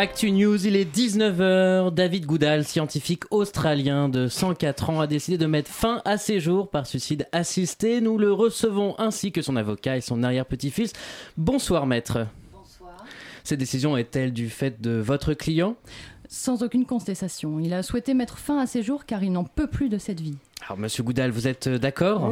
Actu News, il est 19h. David Goudal, scientifique australien de 104 ans, a décidé de mettre fin à ses jours par suicide assisté. Nous le recevons ainsi que son avocat et son arrière-petit-fils. Bonsoir maître. Bonsoir. Cette décision est-elle du fait de votre client? Sans aucune contestation. Il a souhaité mettre fin à ses jours car il n'en peut plus de cette vie. Alors monsieur Goudal, vous êtes d'accord?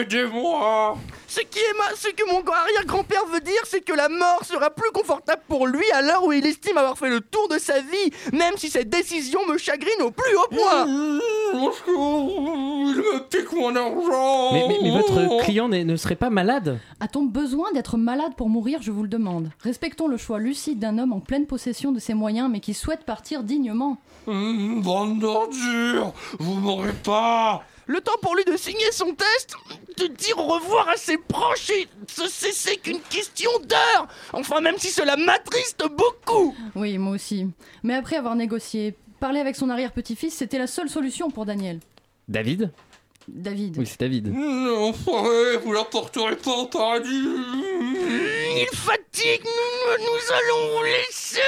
Aidez-moi Ce qui est ma... ce que mon arrière-grand-père veut dire, c'est que la mort sera plus confortable pour lui à l'heure où il estime avoir fait le tour de sa vie, même si cette décision me chagrine au plus haut point. Que il me pique mon argent mais, mais- mais votre client ne serait pas malade? A-t-on besoin d'être malade pour mourir? Je vous le demande. Respectons le choix lucide d'un homme en pleine possession de ses moyens mais qui souhaite partir dignement. Hum, Bande d'ordures Vous m'aurez pas Le temps pour lui de signer son test, de dire au revoir à ses proches et ce cesser qu'une question d'heure. Enfin, même si cela m'attriste beaucoup. Oui, moi aussi. Mais après avoir négocié, parler avec son arrière-petit-fils, c'était la seule solution pour Daniel. David? David. Oui, c'est David. Non, enfoiré, vous la porterez pas au paradis Il fatigue, nous, nous allons vous laisser.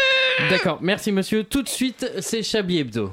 D'accord, merci monsieur. Tout de suite, c'est Chablis Hebdo.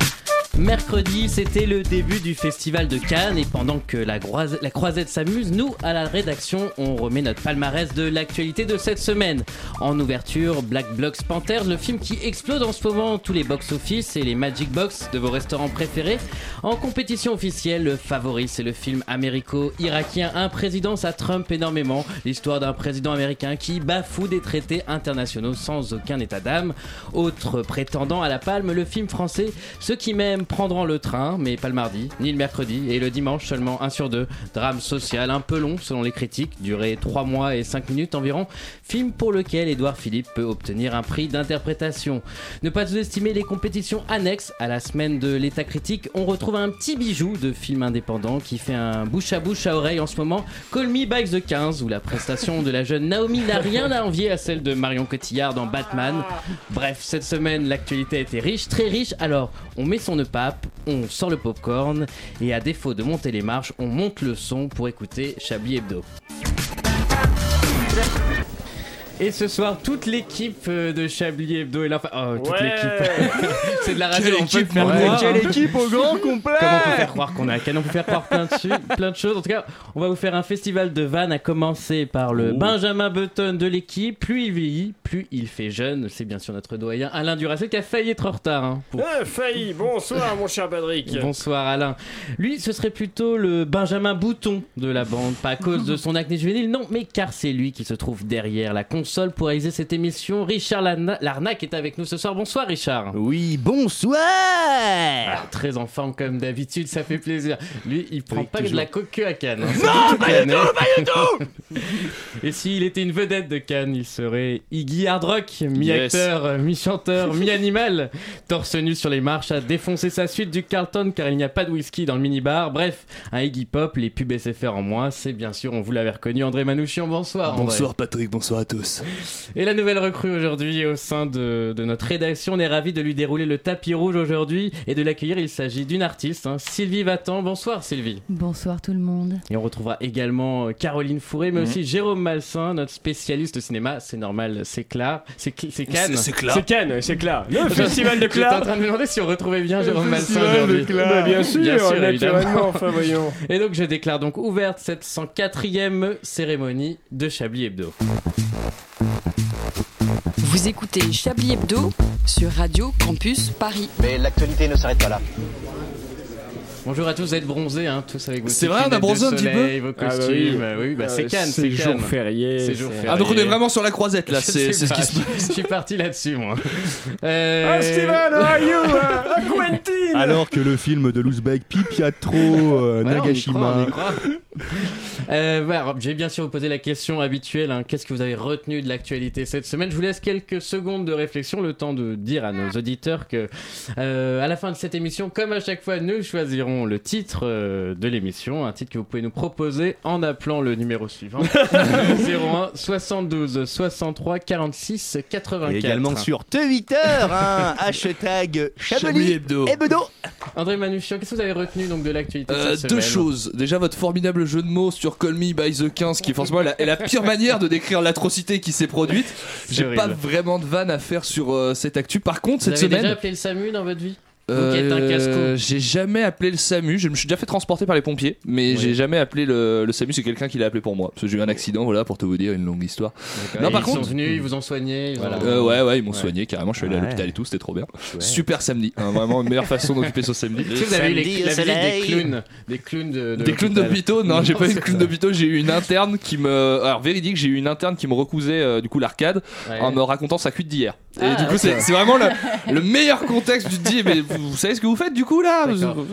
Mercredi, c'était le début du festival de Cannes et pendant que la, croisette s'amuse, nous, à la rédaction, on remet notre palmarès de l'actualité de cette semaine. En ouverture, Black Blocks Panthers, le film qui explose en ce moment tous les box-office et les Magic Box de vos restaurants préférés. En compétition officielle, le favori, c'est le film américo-irakien Un président, ça Trump énormément. L'histoire d'un président américain qui bafoue des traités internationaux sans aucun état d'âme. Autre prétendant à la palme, le film français Ceux qui m'aiment prendront le train, mais pas le mardi, ni le mercredi, et le dimanche seulement un sur deux. Drame social un peu long selon les critiques, duré 3 mois et 5 minutes environ. Film pour lequel Édouard Philippe peut obtenir un prix d'interprétation. Ne pas sous-estimer les compétitions annexes à la semaine de l'état critique. On retrouve un petit bijou de film indépendant qui fait un bouche à bouche à oreille en ce moment. Call Me By the 15 où la prestation de la jeune Naomi n'a rien à envier à celle de Marion Cotillard dans Batman. Bref, cette semaine, l'actualité a été riche, très riche. Alors, on met son nœud pape, on sort le popcorn et à défaut de monter les marches, on monte le son pour écouter Chablis Hebdo. Et ce soir, toute l'équipe euh, de Chablis Hebdo est là. Enfin, oh, toute l'équipe. C'est de la radio, on peut le faire croire, quelle hein. équipe au grand complet Comment on peut faire croire qu'on a Cannes On peut faire croire plein de, su- plein de choses. En tout cas, on va vous faire un festival de vannes à commencer par le Benjamin Button de l'équipe. Plus il vieillit, plus il fait jeune. C'est bien sûr notre doyen Alain Duracel qui a failli être en retard. hein, pour- Eh, failli, bonsoir mon cher Patrick. Bonsoir Alain. Lui, ce serait plutôt le Benjamin Bouton de la bande, pas à cause de son acné juvénile, non, mais car c'est lui qui se trouve derrière la console pour réaliser cette émission. Richard Larna- Larnac est avec nous ce soir. Bonsoir Richard. Oui, bonsoir. Ah, très en forme comme d'habitude, ça fait plaisir. Lui, il prend Oui, pas de toujours. la coque que à Cannes. hein. Non, C'est pas du tout, hein. pas du tout. Et s'il était une vedette de Cannes, il serait Iggy Hardrock, mi-acteur, mi-chanteur, mi-animal, torse nu sur les marches à défoncer sa suite du Carlton car il n'y a pas de whisky dans le minibar. Bref, un Iggy Pop, les pubs SFR en moins, c'est bien sûr, on vous l'avait reconnu, André Manouchian. Bonsoir. André. Bonsoir Patrick, bonsoir à tous. Et la nouvelle recrue aujourd'hui au sein de, de notre rédaction, on est ravis de lui dérouler le tapis rouge aujourd'hui et de l'accueillir. Il s'agit d'une artiste, hein, Sylvie Vatan. Bonsoir Sylvie. Bonsoir tout le monde. Et on retrouvera également euh, Caroline Fourré, mais Mhm. aussi Jérôme Malsain, notre spécialiste de cinéma. C'est normal, c'est clair. C'est Cannes. C'est clair. C'est Cannes, c'est clair. Le festival de J'étais en Claire. train de me demander si on retrouvait bien Jérôme Malsain Festival de aujourd'hui. Claire. Bah, bien sûr, Bien sûr, évidemment. naturellement, enfin voyons. Et donc je déclare donc ouverte cette 104e cérémonie de Chablis Hebdo. Vous écoutez Chablis Hebdo sur Radio Campus Paris. Mais l'actualité ne s'arrête pas là. Bonjour à tous, vous êtes bronzés, hein, tous avec vos C'est vrai, on a bronzé un petit peu soleil, vos Ah bah costumes. oui. Euh, oui, bah, c'est Euh, Cannes, c'est jour férié. Ah donc on est vraiment sur la croisette là, c'est ce qui se passe. Je suis parti là-dessus, moi. Euh, Ah Steven, how are you? Ah, Quentin. Alors que le film de l'ouzbek Pipiatro euh, ouais, on y Nagashima. croit, on y croit. Euh, alors, j'ai bien sûr vous posé la question habituelle. hein, Qu'est-ce que vous avez retenu de l'actualité cette semaine? Je vous laisse quelques secondes de réflexion, le temps de dire à nos auditeurs que euh, à la fin de cette émission, comme à chaque fois, nous choisirons le titre euh, de l'émission, un titre que vous pouvez nous proposer en appelant le numéro suivant 01 72 63 46 84. Et également sur Twitter, hein, hashtag Chablis Hebdo. André Manouchian, qu'est-ce que vous avez retenu donc de l'actualité Euh, cette deux choses. Déjà, votre formidable jeu de mots sur Call Me by the 15, qui forcément est la, est la pire manière de décrire l'atrocité qui s'est produite. J'ai horrible. pas vraiment de vanne à faire sur euh, cette actu. Par contre, Vous cette avez déjà semaine. appelé le SAMU dans votre vie? Un euh, j'ai jamais appelé le SAMU, je me suis déjà fait transporter par les pompiers, mais Oui. j'ai jamais appelé le, le SAMU, c'est quelqu'un qui l'a appelé pour moi. Parce que j'ai eu un accident, voilà, pour te vous dire, une longue histoire. Non, Non, par ils contre- sont venus, ils vous ont soigné. ils ont- Euh, ouais, ouais, ils m'ont Ouais. soigné carrément. Je suis allé à l'hôpital et tout, c'était trop bien. Super samedi, hein, vraiment une meilleure façon d'occuper son samedi. Est-ce que vous avez eu la des clowns Des clowns de, de Des clowns l'hôpital. d'hôpitaux Non, j'ai pas eu de clown ça. d'hôpitaux, j'ai eu une interne qui me. Alors, véridique, j'ai eu une interne qui me recousait euh, du coup l'arcade en me racontant sa cuite d'hier. Et Ah, du coup, c'est vraiment le, le meilleur contexte. Tu te dis, mais vous, savez ce que vous faites du coup là.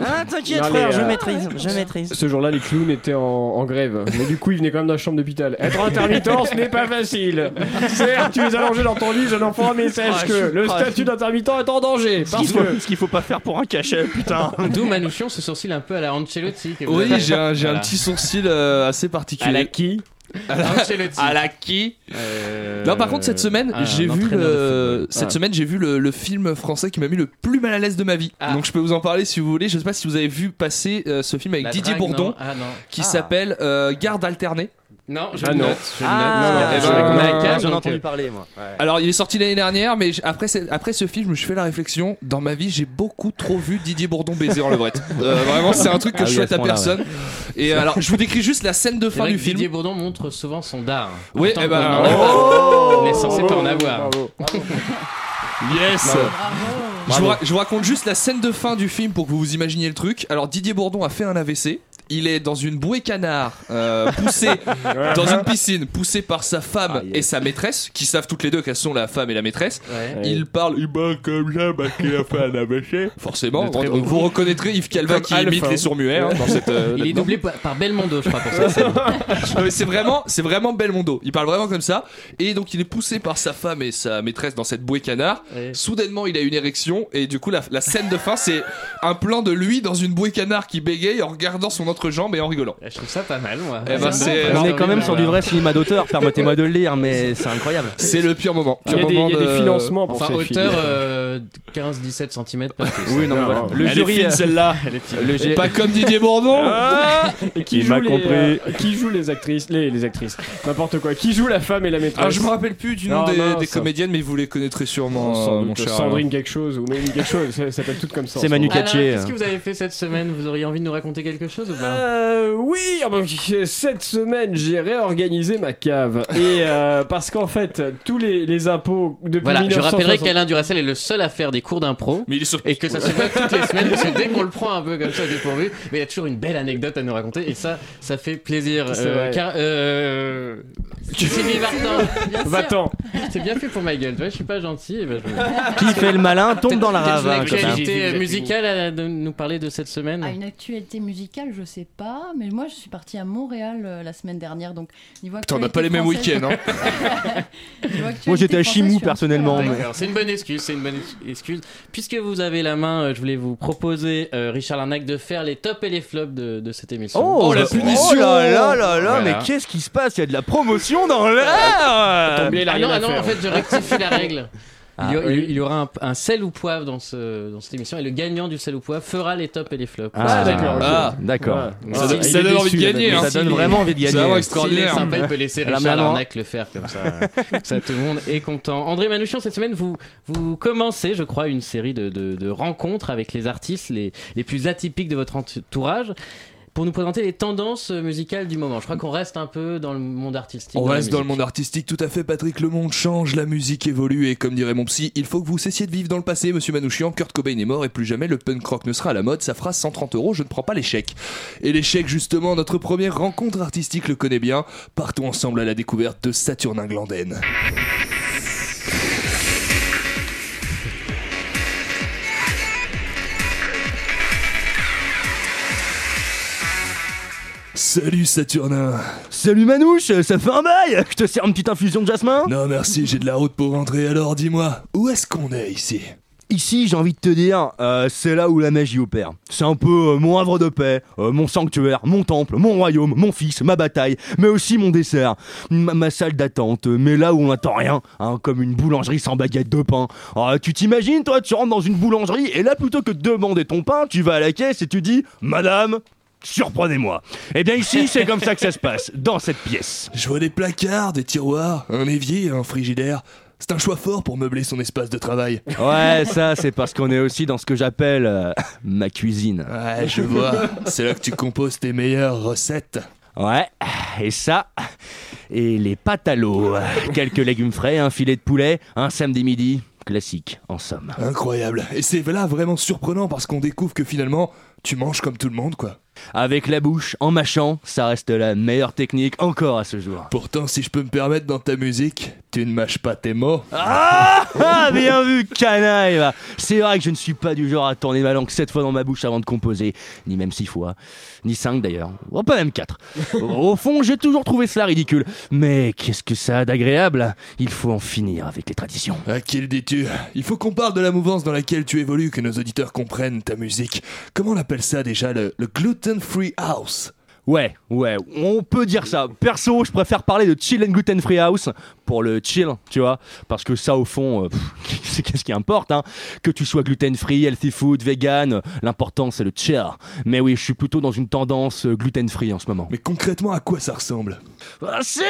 Ah, t'inquiète, Non, frère, je euh, maîtrise, je maîtrise. Ce jour-là, les clowns étaient en, en grève. Mais du coup, ils venaient quand même dans la chambre d'hôpital. Être intermittent, ce n'est pas facile. Certes, tu es allongé dans ton lit, jeune enfant, mais sache Ah, que je- le ah, statut d'intermittent est en danger. Ce Parce qu'il faut, que. ce qu'il faut pas faire pour un cachet, putain. D'où Manouchian ce sourcil un peu à la Ancelotti. que vous Oui, avez. j'ai un, j'ai un Voilà. petit sourcil euh, assez particulier. À la qui? À la, Ancelotti. à la qui Euh, Non, par contre, cette semaine, un j'ai vu le... cette Ah. semaine, j'ai vu le, le film français qui m'a mis le plus mal à l'aise de ma vie. Ah. Donc, je peux vous en parler si vous voulez. Je sais pas si vous avez vu passer euh, ce film avec La Didier drague, Bourdon non Ah non. qui Ah. s'appelle euh, Garde alternée. Non, je Ah le note. Je Ah, note. non, Eh eh ben, ben, on a un non, cadre, J'en ai entendu euh, parler, moi. Alors, il est sorti l'année dernière, mais après, après ce film, je me suis fait la réflexion. Dans ma vie, j'ai beaucoup trop vu Didier Bourdon baiser en levrette. Euh, vraiment, c'est un truc que Ah je oui, souhaite à personne. Et euh, alors, je vous décris juste la scène de fin du film. Didier Bourdon montre souvent son dard. Oui, eh ben, on oh est censé pas en avoir. Bravo. Yes Bravo. je vous, je vous raconte juste la scène de fin du film pour que vous vous imaginiez le truc. Alors Didier Bourdon a fait un AVC. Il est dans une bouée canard, euh, poussé dans une piscine, poussé par sa femme Ah, yes. et sa maîtresse, qui savent toutes les deux qu'elles sont la femme et la maîtresse. Ouais. Il parle, il bat comme ça parce qu'il a fait un AVC. Forcément, très vous, reconnaîtrez Yves Calva Comme qui Alpha. imite les sourds-muets hein, dans cette. euh, Il est doublé par, Belmondo, je crois, pour cette scène. Non, mais c'est vraiment, c'est vraiment Belmondo. Il parle vraiment comme ça. Et donc il est poussé par sa femme et sa maîtresse dans cette bouée canard. Ouais. Soudainement, il a une érection et du coup, la, la scène de fin, c'est un plan de lui dans une bouée canard qui bégaye en regardant son entrejambe et en rigolant. Je trouve ça pas mal, moi. Eh ben, c'est- On est quand même sur du vrai cinéma d'auteur, permettez-moi de le lire, mais c'est incroyable. C'est le pire moment. Il y a Pire des, il y a moment des de- financements pour Enfin, ces hauteur films. euh, 15-17 cm. Oui, non, mais voilà. non. Le Elle est jury, fine, euh, celle-là. le Et G- pas comme Didier Bourdon. Ah Et qui Il joue, m'a les, compris. euh, qui joue les actrices les, les actrices n'importe quoi qui joue la femme et la maîtresse Ah, je me rappelle plus du nom Non, des, non, des ça- comédiennes, mais vous les connaîtrez sûrement, Sans euh, doute mon cher. Sandrine quelque chose ou Mélanie quelque chose ça s'appelle toutes comme ça C'est Manu. Alain, qu'est-ce hein. que vous avez fait cette semaine? Vous auriez envie de nous raconter quelque chose ou pas? Euh, oui, ah bah, cette semaine j'ai réorganisé ma cave et euh, parce qu'en fait tous les, les impôts depuis Voilà, je 1960 rappellerai qu'Alain Duracell est le seul à faire des cours d'impro. Mais il est sur. Et que ça se voit toutes les semaines, parce que dès qu'on le prend un peu comme ça dépourvu, mais il y a toujours une belle anecdote à nous raconter, et ça, ça fait plaisir. C'est vrai. car, euh, Sylvie Vartan. Va-t'en c'est bien fait pour ma gueule, tu vois, je suis pas gentil. Et ben je... Qui fait le malin tombe dans la rave. une hein, actualité musicale à de nous parler de cette semaine Ah, une actualité musicale, je sais pas, mais moi je suis partie à Montréal euh, la semaine dernière, donc niveau Putain, on n'a pas les mêmes week-ends, hein. Moi, j'étais à Chimou, personnellement, mais- c'est une bonne excuse, c'est une bonne ex- excuse. Puisque vous avez la main, euh, je voulais vous proposer, euh, Richard Larnac, de faire les tops et les flops de, de cette émission. Oh, la bah- punition Oh là là là là, Voilà. mais qu'est-ce qui se passe? Il y a de la promotion dans l'air Ah ah non, en fait, je rectifie la règle. Il y, a- Ah, oui. il y aura un, un sel ou poivre dans, ce, dans cette émission et le gagnant du sel ou poivre fera les tops et les flops. Ah, d'accord, ok. Ah. D'accord. Ouais. Ça Ah, ça est donne envie de gagner, hein. Ça donne vraiment envie de C'est gagner. vraiment S'il est extraordinaire. sympa, il peut laisser Richard Larnac le faire comme ça. ça, tout le monde est content. André Manouchian, cette semaine, vous, vous commencez, je crois, une série de, de- de rencontres avec les artistes les, les plus atypiques de votre entourage pour nous présenter les tendances musicales du moment. Je crois qu'on reste un peu dans le monde artistique. On reste dans le monde artistique, tout à fait, Patrick. Le monde change, la musique évolue, et comme dirait mon psy, il faut que vous cessiez de vivre dans le passé, monsieur Manouchian. Kurt Cobain est mort, et plus jamais le punk rock ne sera à la mode. Sa phrase 130 euros, je ne prends pas l'échec. Et l'échec, justement, notre première rencontre artistique le connaît bien. Partons ensemble à la découverte de Saturnin Glandène. Salut Saturnin. Salut Manouche, ça fait un bail Je te sers une petite infusion de jasmin Non merci, j'ai de la route pour rentrer. Alors dis-moi, où est-ce qu'on est ici? Ici, j'ai envie de te dire, euh, c'est là où la magie opère. C'est un peu euh, mon havre de paix, euh, mon sanctuaire, mon temple, mon royaume, mon fils, ma bataille, mais aussi mon dessert, ma, ma salle d'attente, mais là où on n'attend rien, hein, comme une boulangerie sans baguette de pain. Ah, tu t'imagines, toi, tu rentres dans une boulangerie et là, plutôt que de demander ton pain, tu vas à la caisse et tu dis, Madame, surprenez-moi. Eh bien ici, c'est comme ça que ça se passe, dans cette pièce. Je vois des placards, des tiroirs, un évier, un frigidaire. C'est un choix fort pour meubler son espace de travail. Ouais, ça, c'est parce qu'on est aussi dans ce que j'appelle euh, ma cuisine. Ouais, je vois. C'est là que tu composes tes meilleures recettes. Ouais, et ça, et les pâtes à l'eau, quelques légumes frais, un filet de poulet, un samedi midi, classique, en somme. Incroyable. Et c'est là vraiment surprenant parce qu'on découvre que finalement, tu manges comme tout le monde, quoi. Avec la bouche, en mâchant, ça reste la meilleure technique encore à ce jour. Pourtant, si je peux me permettre dans ta musique, tu ne mâches pas tes mots. Ah, ah, bien vu, canaille. C'est vrai que je ne suis pas du genre à tourner ma langue sept fois dans ma bouche avant de composer, ni même six fois, ni cinq d'ailleurs, oh, pas même quatre. Au fond, j'ai toujours trouvé cela ridicule. Mais qu'est-ce que ça a d'agréable Il faut en finir avec les traditions. À qui le dis-tu? Il faut qu'on parle de la mouvance dans laquelle tu évolues, que nos auditeurs comprennent ta musique. Comment on appelle ça déjà Le, le gluten-free house Ouais, ouais, on peut dire ça. Perso, je préfère parler de chill and gluten free house pour le chill, tu vois, parce que ça, au fond, euh, c'est qu'est-ce qui importe, hein? Que tu sois gluten free, healthy food, vegan, euh, l'important c'est le chill. Mais oui, je suis plutôt dans une tendance euh, gluten free en ce moment. Mais concrètement, à quoi ça ressemble? Ah, C'est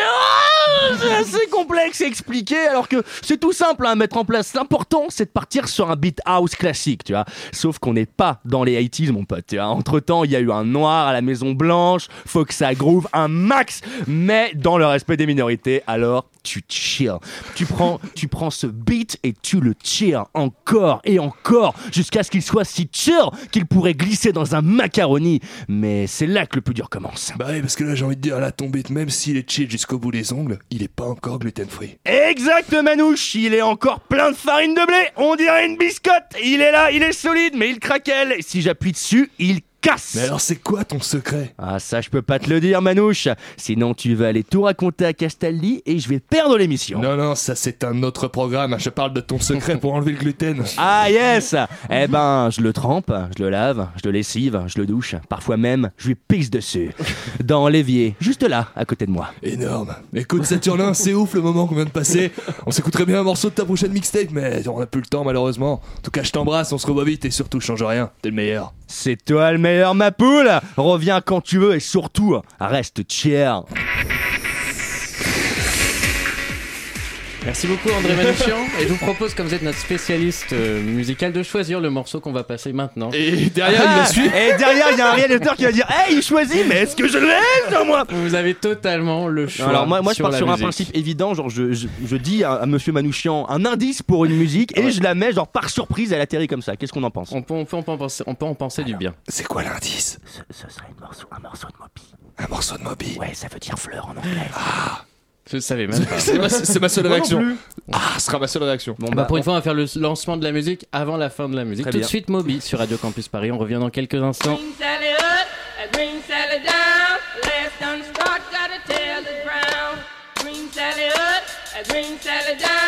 c'est assez complexe à expliquer, alors que c'est tout simple à mettre en place. L'important, c'est de partir sur un beat house classique, tu vois. Sauf qu'on n'est pas dans les 80s, mon pote. Entre temps, il y a eu un noir à la Maison Blanche. Faut que ça groove un max, mais dans le respect des minorités. Alors, tu chill. Tu prends, tu prends ce beat et tu le chill encore et encore jusqu'à ce qu'il soit si chill qu'il pourrait glisser dans un macaroni. Mais c'est là que le plus dur commence. Bah oui, parce que là, j'ai envie de dire, là, ton beat, même s'il est chill jusqu'au bout des ongles, il est pas encore gluten-free. Exact, Manouche, il est encore plein de farine de blé, on dirait une biscotte. Il est là, il est solide, mais il craquelle. Et si j'appuie dessus, il casse. Mais alors, c'est quoi ton secret? Ah, ça, je peux pas te le dire, Manouche. Sinon, tu vas aller tout raconter à Castaldi et je vais perdre l'émission. Non, non, ça, c'est un autre programme. Je parle de ton secret pour enlever le gluten. Ah, yes Eh ben, je le trempe, je le lave, je le lessive, je le douche. Parfois même, je lui pisse dessus. Dans l'évier, juste là, à côté de moi. Énorme. Écoute, Saturnin, c'est ouf le moment qu'on vient de passer. On s'écouterait bien un morceau de ta prochaine mixtape, mais on a plus le temps, malheureusement. En tout cas, je t'embrasse, on se revoit vite et surtout, change rien. T'es le meilleur. C'est toi le meilleur, ma poule Reviens quand tu veux et surtout, reste chier. Merci beaucoup André Manouchian et je vous propose comme vous êtes notre spécialiste euh, musical de choisir le morceau qu'on va passer maintenant. Et derrière, il va suivre. Et derrière, il y a un réalisateur qui va dire Hey, il choisit, mais est-ce que je l'ai, sur moi? Vous avez totalement le choix. Alors, moi, moi je pars sur un principe évident genre, je, je, je dis à, à monsieur Manouchian un indice pour une musique et je la mets, genre, par surprise, elle atterrit comme ça. Qu'est-ce qu'on en pense? On peut, on peut en penser, on peut en penser du bien. C'est quoi l'indice? Ce, ce serait un morceau, un morceau de Moby. Un morceau de Moby? Ouais, ça veut dire fleur en anglais. Je savais même pas. C'est ma, c'est ma seule Moi non réaction. plus. Ah, ce sera ma seule réaction. Bon, Bah, pour une fois, on va faire le lancement de la musique avant la fin de la musique. Très Tout de bien. suite, Moby sur Radio Campus Paris. On revient dans quelques instants. Green Sally up, a green Sally down. Last done start, gotta tell the ground. Green Sally up, a green Sally down.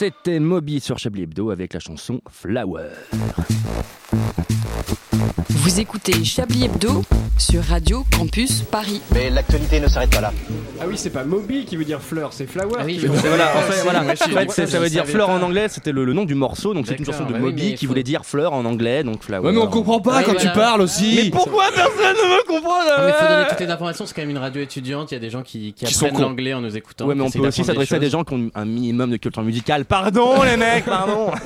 C'était Moby sur Chablis Hebdo avec la chanson Flower. Vous écoutez Chablis Hebdo sur Radio Campus Paris. Mais l'actualité ne s'arrête pas là. Ah oui, c'est pas Moby qui veut dire fleur, c'est flower. Ah oui, qui je veut vois. dire- Voilà, en fait, voilà. En fait, ça veut dire fleur en anglais, c'était le, le nom du morceau, donc c'est une chanson de oui, Moby mais qui voulait dire fleur en anglais, donc flower. Ouais, mais on comprend pas Ouais, quand tu parles aussi. Mais pourquoi personne ne me comprend Ah, mais faut donner toutes les informations, c'est quand même une radio étudiante, il y a des gens qui, qui Qui apprennent l'anglais en nous écoutant. Ouais, mais on peut aussi s'adresser à des gens qui ont un minimum de culture musicale. Pardon les mecs, pardon.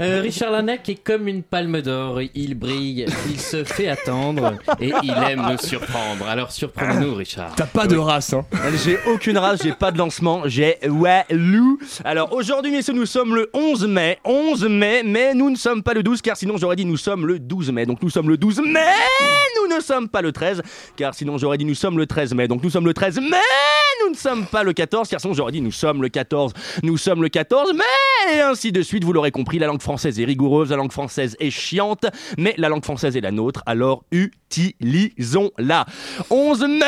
Euh, Richard Larnac est comme une palme d'or, il brille, il se fait attendre et il aime nous surprendre. Alors surprenez-nous Richard. T'as pas de race, hein. J'ai aucune race, j'ai pas de lancement, j'ai ouais loup. Alors aujourd'hui, messieurs, nous sommes le 11 mai. 11 mai, mais nous ne sommes pas le 12, car sinon j'aurais dit nous sommes le 12 mai. Donc nous sommes le 12 mai, nous ne sommes pas le 13, car sinon j'aurais dit nous sommes le 13 mai. Donc nous sommes le 13 mai, nous ne sommes pas le 14, car sinon j'aurais dit nous sommes le 14. Nous sommes le 14 mai, et ainsi de suite, vous l'aurez compris, la langue française est rigoureuse, la langue française est chiante, mais la langue française est la nôtre, alors utilisons-la. 11 mai,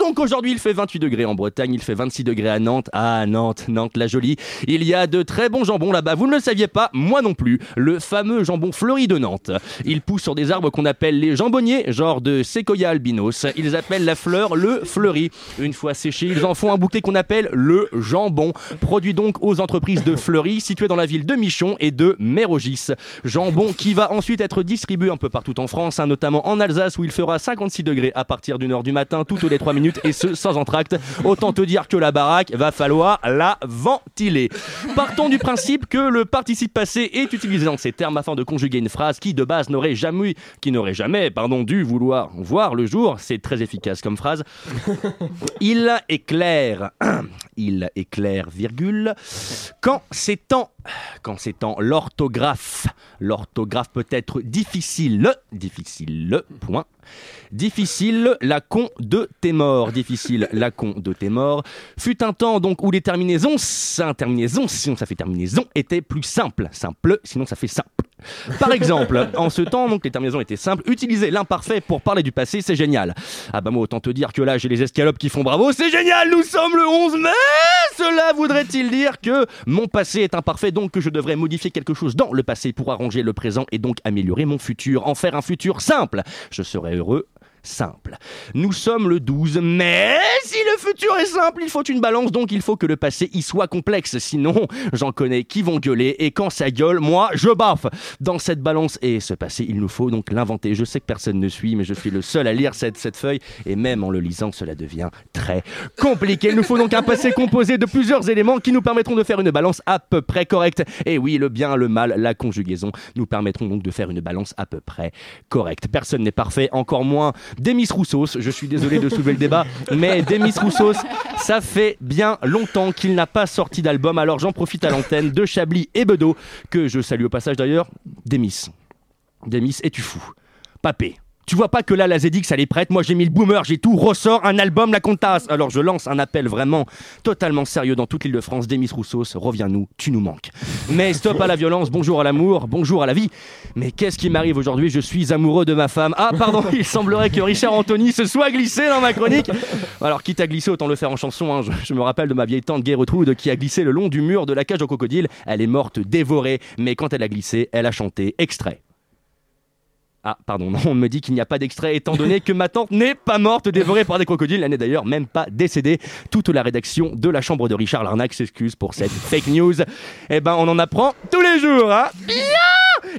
donc aujourd'hui il fait 28 degrés en Bretagne, il fait 26 degrés à Nantes. Ah, Nantes, Nantes la jolie. Il y a de très bons jambons là-bas, vous ne le saviez pas, moi non plus. Le fameux jambon fleuri de Nantes. Il pousse sur des arbres qu'on appelle les jambonniers, genre de séquoia albinos. Ils appellent la fleur le fleuri. Une fois séché, ils en font un bouquet qu'on appelle le jambon, produit donc aux entreprises de Fleury, situées dans la ville de Michon et de Mérogis. Jambon qui va ensuite être distribué un peu partout en France, hein, notamment en Alsace où il fera 56 degrés à partir d'une heure du matin, toutes les 3 minutes, et ce sans entracte. Autant te dire que la baraque va falloir la ventiler. Partons du principe que le participe passé est utilisé dans ces termes afin de conjuguer une phrase qui de base n'aurait jamais, qui n'aurait jamais, pardon, dû vouloir voir le jour. C'est très efficace comme phrase. Il éclaire, il éclaire, virgule, quand c'est en, quand c'est en l'orthographe, l'orthographe peut être difficile, difficile, point. Difficile, la con de tes morts. Difficile, la con de tes morts. Fut un temps donc où les terminaisons, ça, terminaison, sinon ça fait terminaison, étaient plus simples. Simple, sinon ça fait simple. Par exemple, en ce temps, donc les terminaisons étaient simples. Utiliser l'imparfait pour parler du passé, c'est génial. Ah bah moi, autant te dire que là, j'ai les escalopes qui font bravo, c'est génial, nous sommes le 11 mai Cela voudrait-il dire que mon passé est imparfait, donc que je devrais modifier quelque chose dans le passé pour arranger le présent et donc améliorer mon futur, en faire un futur simple Je serais heureux simple. Nous sommes le 12, mais si le futur est simple, il faut une balance, donc il faut que le passé y soit complexe. Sinon, j'en connais qui vont gueuler, et quand ça gueule, moi, je baffe. Dans cette balance et ce passé, il nous faut donc l'inventer. Je sais que personne ne suit, mais je suis le seul à lire cette, cette feuille, et même en le lisant, cela devient très compliqué. Il nous faut donc un passé composé de plusieurs éléments qui nous permettront de faire une balance à peu près correcte. Et oui, le bien, le mal, la conjugaison nous permettront donc de faire une balance à peu près correcte. Personne n'est parfait, encore moins Demis Roussos. Je suis désolé de soulever le débat, mais Demis Roussos, ça fait bien longtemps qu'il n'a pas sorti d'album, alors j'en profite à l'antenne de Chablis et Bedeau, que je salue au passage d'ailleurs. Demis. Demis, es-tu fou? Papé, Tu vois pas que là, la ZX, elle est prête. Moi, j'ai mis le boomer, j'ai tout. Ressort un album, la Comtasse. Alors, je lance un appel vraiment totalement sérieux dans toute l'île de France. Demis Roussos, reviens-nous, tu nous manques. Mais stop à la violence, bonjour à l'amour, bonjour à la vie. Mais qu'est-ce qui m'arrive aujourd'hui? Je suis amoureux de ma femme. Ah, pardon, il semblerait que Richard Anthony se soit glissé dans ma chronique. Alors, quitte à glisser, autant le faire en chanson. hein. Je, me rappelle de ma vieille tante Gertrude qui a glissé le long du mur de la cage au crocodile. Elle est morte dévorée, mais quand elle a glissé, elle a chanté extrait. Ah, pardon, non, on me dit qu'il n'y a pas d'extrait, étant donné que ma tante n'est pas morte dévorée par des crocodiles. Elle n'est d'ailleurs même pas décédée. Toute la rédaction de la chambre de Richard Larnac s'excuse pour cette fake news. Eh ben, on en apprend tous les jours, hein Bien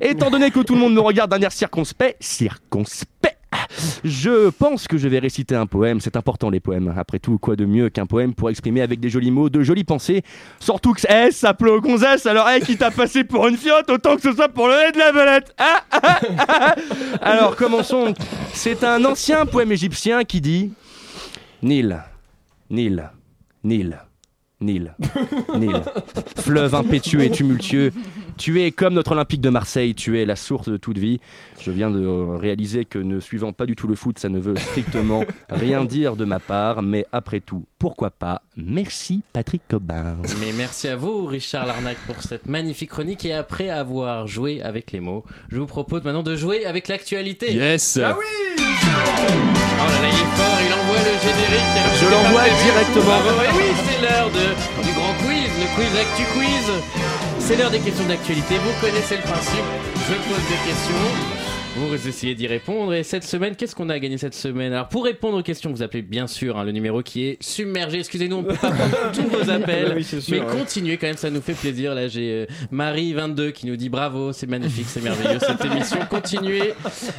Étant donné que tout le monde me regarde d'un air circonspect, circonspect, je pense que je vais réciter un poème. C'est important, les poèmes. Après tout, quoi de mieux qu'un poème pour exprimer avec des jolis mots, de jolies pensées? Surtout que, ça pleut au gonzesse, alors, eh, qui t'a passé pour une fiotte, autant que ce soit pour le nez de la belette ah, ah, ah. Alors, commençons. C'est un ancien poème égyptien qui dit Nil, Nil, Nil. Nil, Nil, fleuve impétueux et tumultueux, tu es comme notre Olympique de Marseille, tu es la source de toute vie. Je viens de réaliser que ne suivant pas du tout le foot, ça ne veut strictement rien dire de ma part, mais après tout, pourquoi pas? Merci Patrick Cobin. Mais merci à vous, Richard Larnac, pour cette magnifique chronique. Et après avoir joué avec les mots, je vous propose maintenant de jouer avec l'actualité. Yes. Ah oui là là, il est fort, il envoie le générique. alors Je l'envoie directement. Bravo. Et oui, c'est l'heure de- du grand quiz, le quiz Actu Quiz. C'est l'heure des questions d'actualité. Vous connaissez le principe. Je pose des questions. Vous essayez d'y répondre. Et cette semaine, qu'est-ce qu'on a gagné cette semaine Alors, pour répondre aux questions, vous appelez bien sûr hein, le numéro qui est submergé. Excusez-nous, on peut pas prendre tous vos appels. Oui, sûr, mais ouais. continuez quand même, ça nous fait plaisir. Là, j'ai euh, Marie22 qui nous dit bravo, c'est magnifique, c'est merveilleux cette émission. Continuez.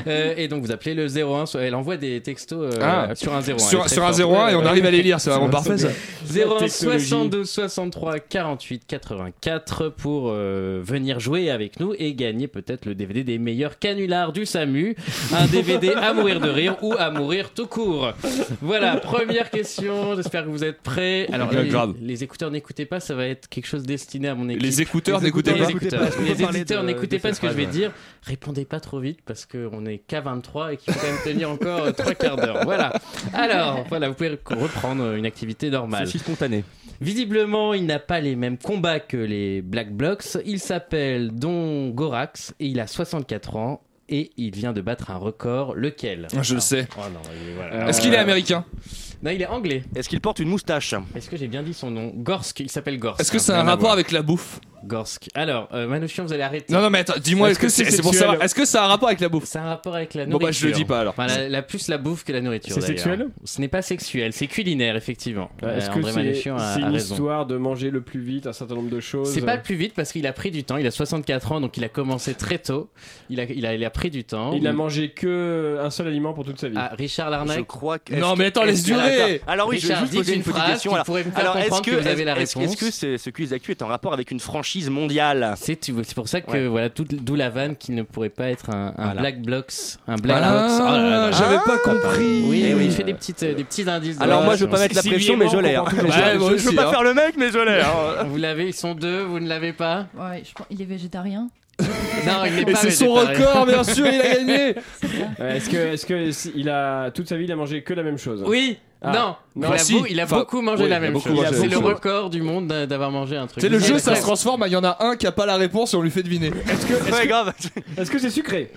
Euh, et donc, vous appelez le 01. so- Elle envoie des textos euh, Ah. sur un 01. Sur- sur un forte. 01 et on arrive à les lire, c'est vraiment parfait, ça. 01 Technologie. 62 63 48 84 pour euh, venir jouer avec nous et gagner peut-être le DVD des meilleurs canulars du SAMU, un DVD à mourir de rire ou à mourir tout court. Voilà, première question, j'espère que vous êtes prêts. Alors les, les écouteurs n'écoutez pas, ça va être quelque chose destiné à mon équipe. Les écouteurs n'écoutez Les pas. Les n'écoutez pas ce que je vais dire. Répondez pas trop vite parce qu'on est qu'à 23 et qu'il faut quand même tenir encore trois quarts d'heure. Voilà. Alors, voilà, vous pouvez reprendre une activité normale. C'est si spontané. Visiblement, il n'a pas les mêmes combats que les Black Blocs. Il s'appelle Don Gorax et il a 64 ans et il vient de battre un record. Lequel Je le sais. Oh non, voilà. Est-ce qu'il est américain Non, il est anglais. Est-ce qu'il porte une moustache? Est-ce que j'ai bien dit son nom? Gorsk, il s'appelle Gorsk. Est-ce que c'est un rien à rapport avec la bouffe? Gorsk. Alors, euh, Manouchian, vous allez arrêter. Non, non, mais attends, dis-moi, est-ce que c'est c'est pour sexuel savoir Est-ce que ça a un rapport avec la bouffe C'est un rapport avec la Bon, nourriture. bah, je le dis pas, alors. Enfin, la, la- plus la bouffe que la nourriture. C'est d'ailleurs. sexuel? Ce n'est pas sexuel, c'est culinaire, effectivement. Est-ce Euh, que André c'est Manouchian a, c'est a une raison. histoire de manger le plus vite un certain nombre de choses? C'est pas le plus vite parce qu'il a pris du temps. Il a 64 ans, donc il a commencé très tôt. Il a, il a, il a pris du temps. Il a mangé que un seul aliment pour toute sa vie. Ah, Richard Je Larnac. crois que. Non, est-ce mais que- attends, laisse est-ce que- durer. Attends. Alors oui, je vais Richard, juste dites poser une, une petite phrase question. qui Alors, pourrait me faire alors, est-ce comprendre que, que vous avez la est-ce- réponse Est-ce que ce, ce quiz d'actu est en rapport avec une franchise mondiale C'est pour ça que Ouais. voilà tout- d'où la vanne qui ne pourrait pas être un, un Voilà. Black Blocks, un Black Ah, Box. Oh j'avais pas compris. Oui, Eh oui, oui. il fait des petites euh, des petits indices. de Alors moi, je veux pas mettre la pression, et mais je l'ai. hein. Je- deux. Ouais, je- moi Je veux pas hein. faire le mec, mais je l'ai. hein. Vous l'avez, ils sont deux, vous ne l'avez pas Ouais, je pense- il est végétarien. Non, il n'est Et pas c'est son record, bien sûr, il a gagné Est-ce que, est-ce que il a toute sa vie il a mangé que la même chose Oui. Ah. Non, Non. il, a, si. beau- il a Enfin, beaucoup mangé oui, la il a même beaucoup chose. mangé la C'est même le chose. record du monde d'a- d'avoir mangé un truc. Sais, le jeu, ça se transforme, il y en a un qui a pas la réponse et on lui fait deviner. Est-ce que, est-ce Ouais, que- grave. est-ce que c'est sucré